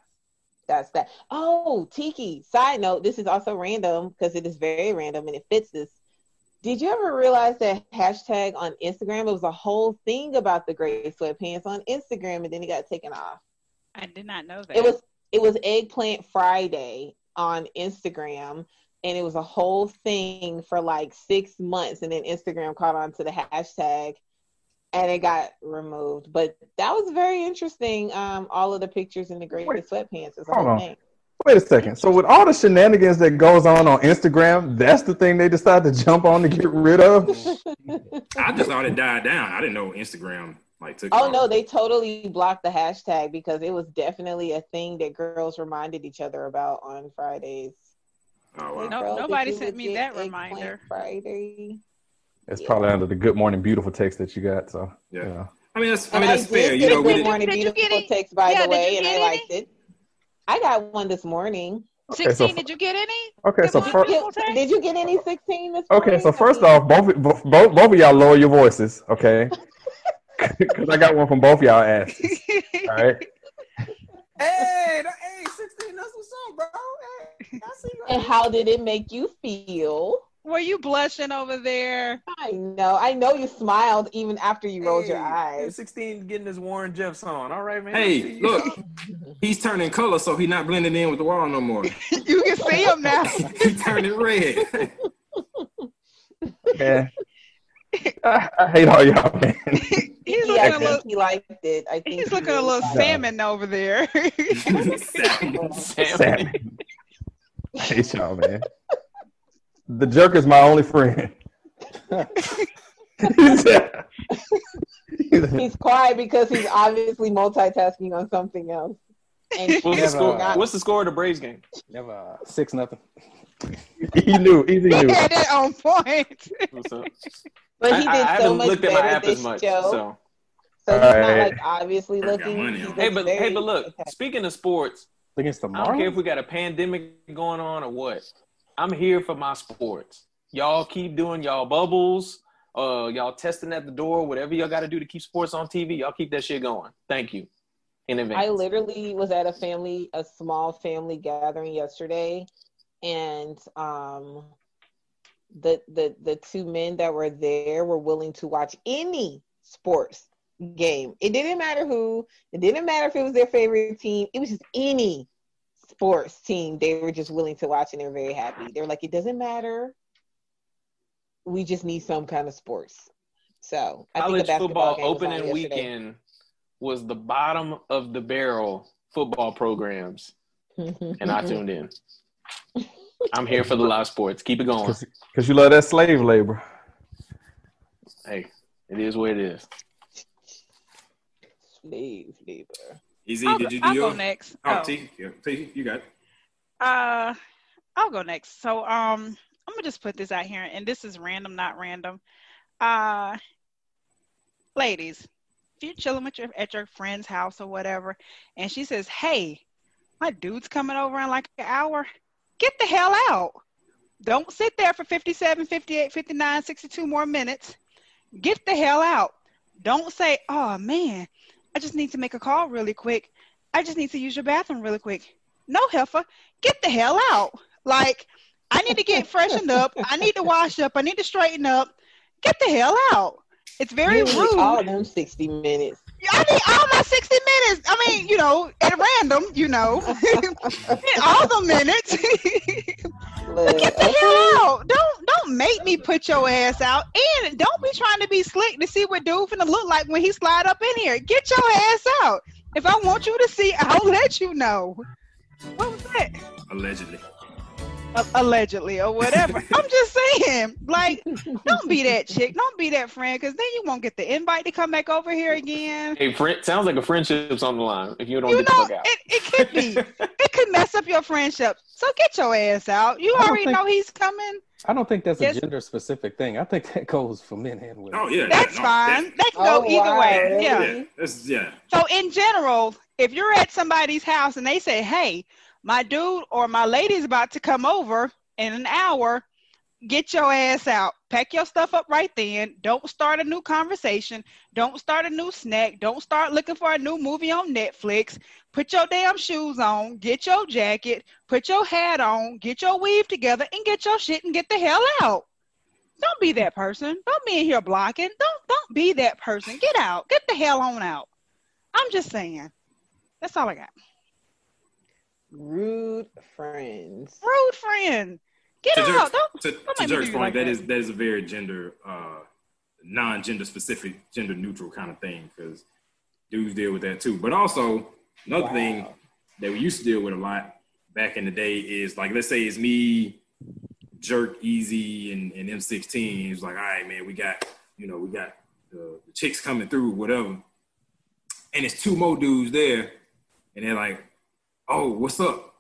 that's that oh tiki side note this is also random because it is very random and it fits this did you ever realize that hashtag on Instagram? It was a whole thing about the gray sweatpants on Instagram, and then it got taken off. I did not know that. It was it was Eggplant Friday on Instagram, and it was a whole thing for like six months, and then Instagram caught on to the hashtag, and it got removed. But that was very interesting. Um, all of the pictures in the gray Wait, sweatpants is a hold on. thing. Wait a second. So with all the shenanigans that goes on on Instagram, that's the thing they decide to jump on to get rid of. I just thought it died down. I didn't know Instagram like took. Oh no, they totally blocked the hashtag because it was definitely a thing that girls reminded each other about on Fridays. Oh, wow. Hey, No- girl, nobody sent me that reminder. Friday. It's Yeah. probably under the "Good Morning Beautiful" text that you got. So Yeah. yeah. I mean, that's, I And mean, I, that's did fair. You know, a we good morning Did you get beautiful text by Yeah, the way, you and I liked it? it. I got one this morning. Okay, 16, so did you get any? okay, so first. Did, did you get any 16 this okay, so first off, both both both, both of y'all lower your voices, okay? Because I got one from both y'all asses. All right. Hey, that, hey, 16, that's what's up, bro. Hey, I see you. And how did it make you feel? Were you blushing over there? I know. I know you smiled even after you rolled your eyes. 16 getting this Warren Jeffs on. All right, man. Hey, look, he's turning color, so he's not blending in with the wall no more. You can see him now. he turning red. Man. I, I hate all y'all, man. He's Yeah, looking a little. he liked it. I think He's he looking a little liked it. salmon over there. Salmon. Salmon. I hate y'all, man. The jerk is my only friend. He's quiet because he's obviously multitasking on something else. And What's the, score, not- what's the score of the Braves game? Never uh, six nothing. he knew. Easy he knew. had it on point. But he did I, I so haven't much looked at my better app this as much. show. So. So he's not like obviously looking. money he on it. Hey, but very- hey, but look. okay. Speaking of sports, Against the I don't care if we got a pandemic going on or what. I'm here for my sports. Y'all keep doing y'all bubbles. Uh, y'all testing at the door. Whatever y'all got to do to keep sports on TV. Y'all keep that shit going. Thank you. In advance. I literally was at a family, a small family gathering yesterday, and um, the the the two men that were there were willing to watch any sports game. It didn't matter who. It didn't matter if it was their favorite team. It was just any sports team. They were just willing to watch, and they're very happy. They're like, it doesn't matter. We just need some kind of sports. So I College a football game was on opening weekend was the bottom of the barrel football programs, and I tuned in. I'm here for the live sports. Keep it going. Because you love that slave labor. Hey, it is what it is. slave labor. Easy, I'll, did you do I'll your? go next. Oh, Oh. T, yeah, T, you got it. Uh, I'll go next. So, um, I'm gonna just put this out here, and this is random, not random. Uh, ladies, if you're chilling with your at your friend's house or whatever, and she says, "Hey, my dude's coming over in like an hour," get the hell out. Don't sit there for 57, 58, 59, 62 more minutes. Get the hell out. Don't say, "Oh man, I just need to make a call really quick. I just need to use your bathroom really quick." No, heifer, get the hell out. Like, I need to get freshened up. I need to wash up. I need to straighten up. Get the hell out. It's very You need rude. All them sixty minutes. I need all my 60 minutes. I mean, you know, at random, you know, all the minutes. Look, Get the hell out. Don't don't make me put your ass out. And don't be trying to be slick to see what dude finna look like when he slide up in here. Get your ass out. If I want you to see, I'll let you know. What was that? Allegedly. A- allegedly or whatever. I'm just saying, like, don't be that chick. Don't be that friend, because then you won't get the invite to come back over here again. Hey, friend, sounds like a friendship's on the line. If you don't You get the fuck out. it, it could be. it could mess up your friendship. So get your ass out. You already think- know he's coming. I don't think that's Yes. a gender specific thing. I think that goes for men and women. Oh yeah, That's yeah, no, fine. that- That can go Oh, either wow, way. Yeah. yeah, yeah. So in general, if you're at somebody's house and they say, "Hey, my dude or my lady's about to come over in an hour," get your ass out. Pack your stuff up right then. Don't start a new conversation. Don't start a new snack. Don't start looking for a new movie on Netflix. Put your damn shoes on. Get your jacket. Put your hat on. Get your weave together and get your shit and get the hell out. Don't be that person. Don't be in here blocking. Don't don't be that person. Get out. Get the hell on out. I'm just saying. That's all I got. Rude friends. Rude friend. Get To, out. Jerk's, Don't, to, don't to Jerk's point, like that that. is that is a very gender, uh, non-gender specific, gender neutral kind of thing because dudes deal with that too. But also another thing that we used to deal with a lot back in the day is like, let's say it's me, Jerk, Easy, and, and M16. It's like, all right, man, we got, you know, we got the, the chicks coming through, whatever. And it's two more dudes there, and they're like, oh, what's up?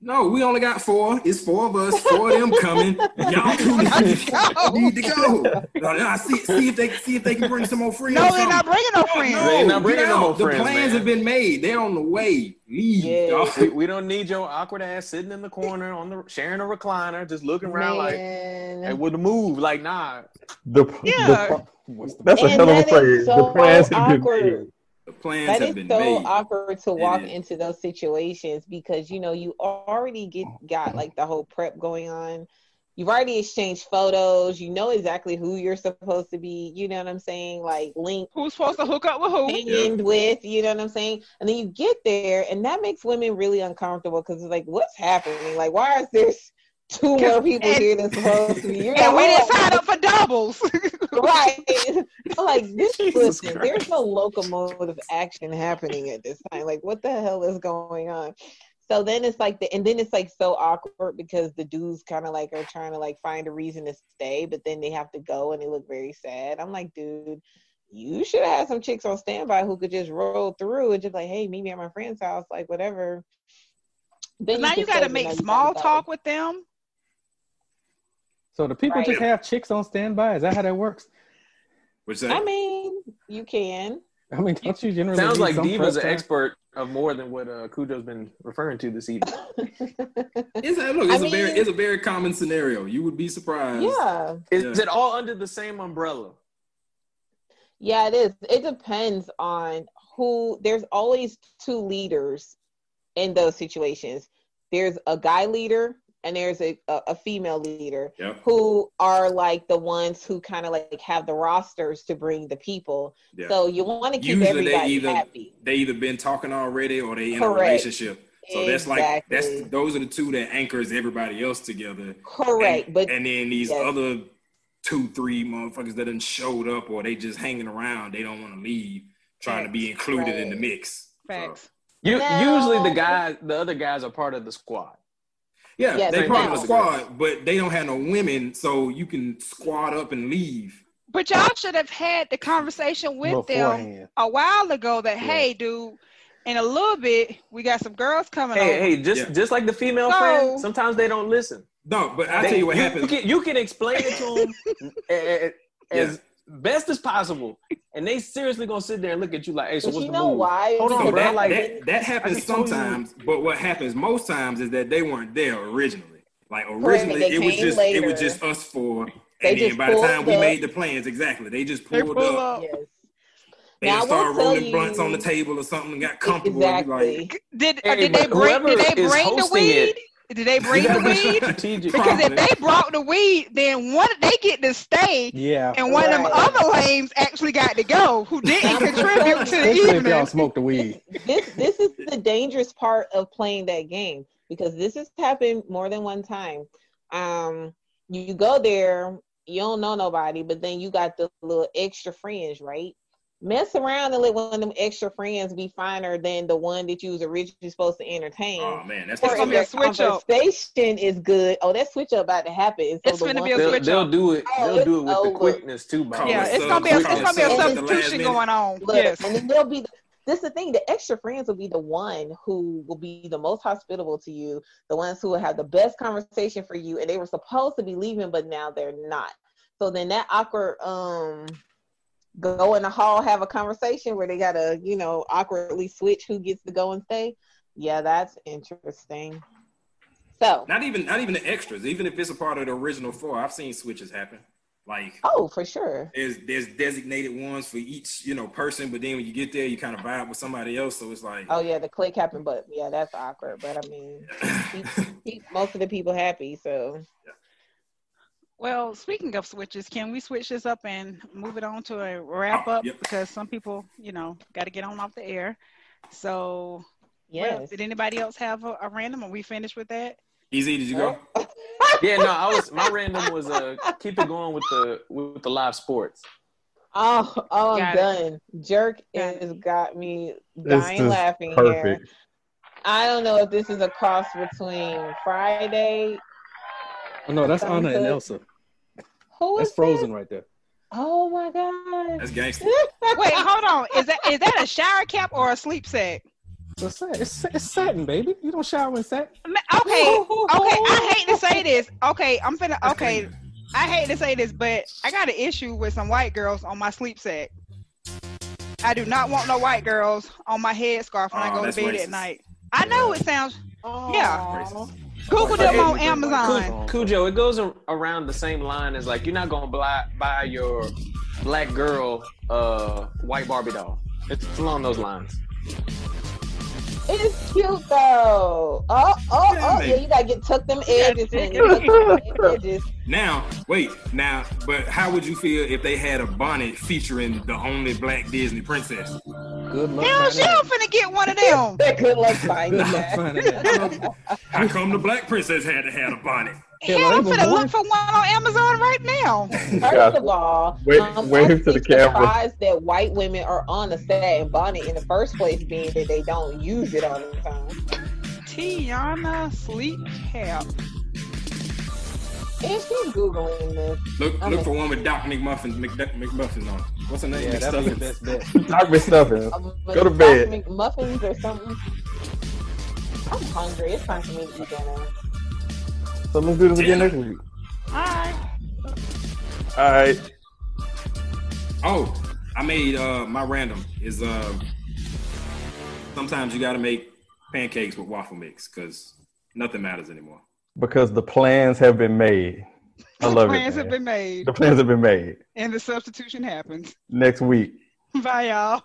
No, we only got four. It's four of us, four of them coming. Y'all two need to go. No, no, see, see if they see if they can bring some more friends. No, they're not bringing no friends. No, They not bringing no more out. The friends, plans man. have been made. They're on the way. Leave. Yeah. We, we don't need your awkward ass sitting in the corner on the sharing a recliner, just looking around like, Man. hey, with the move, like, nah. The, Yeah. the, What's the that's a And hell of a phrase. so the plans have been awkward. made. The plans That have is been so made. awkward to walk is. into those situations because you know you already get got like the whole prep going on. You've already exchanged photos. You know exactly who you're supposed to be. You know what I'm saying? Like link. Who's supposed to hook up with who? opinioned with. You know what I'm saying? And then you get there, and that makes women really uncomfortable because it's like, what's happening? Like, why is there two more people And- here than supposed to be? You're And we didn't "Oh, sign up for doubles. right. I'm like this. Listen, there's no locomotive action happening at this time. Like, what the hell is going on? So then it's like the, and then it's like so awkward because the dudes kind of like are trying to like find a reason to stay, but then they have to go and they look very sad. I'm like, dude, you should have had some chicks on standby who could just roll through and just like, hey, meet me at my friend's house, like whatever. Then now you got to make small talk with them. So the people Right. just have chicks on standby. Is that how that works? What's that? I mean, you can. I mean, don't you generally? Sounds like some Diva's an time? expert of more than what uh, Khujoe's been referring to this evening. It's a, look, I it's a very it's a very common scenario. You would be surprised. yeah. Is Yeah. it all under the same umbrella? Yeah, it is. It depends on who. There's always two leaders in those situations. There's a guy leader and there's a, a, a female leader Yep. who are like the ones who kind of like have the rosters to bring the people. Yeah. So you want to keep Usually they either happy. they either been talking already or they in a relationship. So that's like that's those are the two that anchors everybody else together. Correct, And, but and then these yes. other two, three motherfuckers that done showed up or they just hanging around, they don't want to leave, trying to be included in the Right. mix. So, Facts. You, No. Usually the guys, the other guys are part of the squad. Yeah, Yeah, they they part of the squad, but they don't have no women, so you can squad up and leave. But y'all should have had the conversation with them a while ago that, Yeah. hey, dude, in a little bit, we got some girls coming Hey, over. hey, just Yeah. just like the female So- friend, sometimes they don't listen. No, but I'll They- tell you what you, happens. can, you can explain it to them as best as possible, and they seriously gonna sit there and look at you like, "Hey, so but what's you the know move?" why? Hold on, So bro, that, like- that, that happens just told you- sometimes, but what happens most times is that they weren't there originally. Like originally, it was came just it was just us four, and then by the time pulled we made the plans, exactly, they just They pulled pull up. up. yes. They Now, just started rolling you- blunts on the table or something and got comfortable. and Exactly. Like, Did uh, Hey, did they bring did they bring the weed? it- Did they bring the weed? Strategic. Because if they brought the weed, then one they get to stay, Yeah. and one of them other lames actually got to go, who didn't contribute to the Especially if y'all evening. smoke the weed. this this is the dangerous part of playing that game because this has happened more than one time. Um, you go there, you don't know nobody, but then you got the little extra friends, right? Mess around and let one of them extra friends be finer than the one that you was originally supposed to entertain. oh man, that's It's or gonna be a their switch up. conversation is good. Oh, that switch up about to happen. So It's gonna be a They'll, switch they'll do it. Oh, They'll do it with it's the quickness too, Bob. Call Yeah, us it's up, gonna be a, it's gonna be a us up at the last substitution going on. Look, Yes. and then they'll be the, this is the thing. The extra friends will be the one who will be the most hospitable to you, the ones who will have the best conversation for you, and they were supposed to be leaving, but now they're not. So then that awkward um go in the hall, have a conversation where they gotta, you know, awkwardly switch who gets to go and stay. Yeah, that's interesting. So Not even not even the extras. Even if it's a part of the original four, I've seen switches happen. Like oh for sure. there's there's designated ones for each you know person, but then when you get there, you kind of vibe with somebody else. So it's like, Oh yeah, the click happened, but yeah, that's awkward. But I mean keep, keep most of the people happy, so Well, speaking of switches, can we switch this up and move it on to a wrap up? Yep. Because some people, you know, got to get on off the air. So, what else? yes. did anybody else have a, a random? Are we finished with that? easy. Did you go? Yeah, no, I was my random was uh keep it going with the with the live sports. Oh, oh, I'm Got it. done. Jerk Got has got me dying is laughing here. I don't know if this is a cross between Friday. Oh, no, that's Anna and Elsa. Who is That's Frozen this? right there. Oh my god! That's gangster. Wait, hold on. Is that is that a shower cap or a sleep sack? It's, sa- it's, it's satin, baby. You don't shower in satin. Okay, okay. I hate to say this. Okay, I'm finna. Okay, I hate to say this, but I got an issue with some white girls on my sleep sack. I do not want no white girls on my headscarf when I Oh, go to bed racist. at night. I know it sounds. Yeah. Racist. Google them on Amazon. Khujoe, it goes around the same line as like you're not gonna buy, buy your black girl uh white Barbie doll. It's along those lines. It's cute though. Oh, oh, Yeah, oh, yeah, you gotta get tuck them edges in. take them edges. Now, wait, now, but how would you feel if they had a bonnet featuring the only black Disney princess? Good luck. Hell, she finding I'm finna get one of them. Good luck finding Good luck that. finding that. How come the black princess had to have a bonnet? Hell, Hell, I'm I was finna one. look for one on Amazon right now. First of all, Wave- um, wave I'm to the camera. surprised that white women are on a satin bonnet in the first place, being that they don't use it all the time. Tiana sleep cap. And she's googling this. Look, I'm look a- for one with Doc McMuffin, McDuck McMuffin on. What's her name? Yeah, that'd the McStuffins. best bet. Doc McStuffins. Um, Go to bed. Doc Muffins or something. I'm hungry. It's time for me to eat dinner. So let's do this again next week. Alright. All right. Oh, I made uh my random is uh sometimes you gotta make pancakes with waffle mix because nothing matters anymore. Because the plans have been made. I love the Plans it. have been made, The plans have been made. and the substitution happens. Next week. Bye, y'all.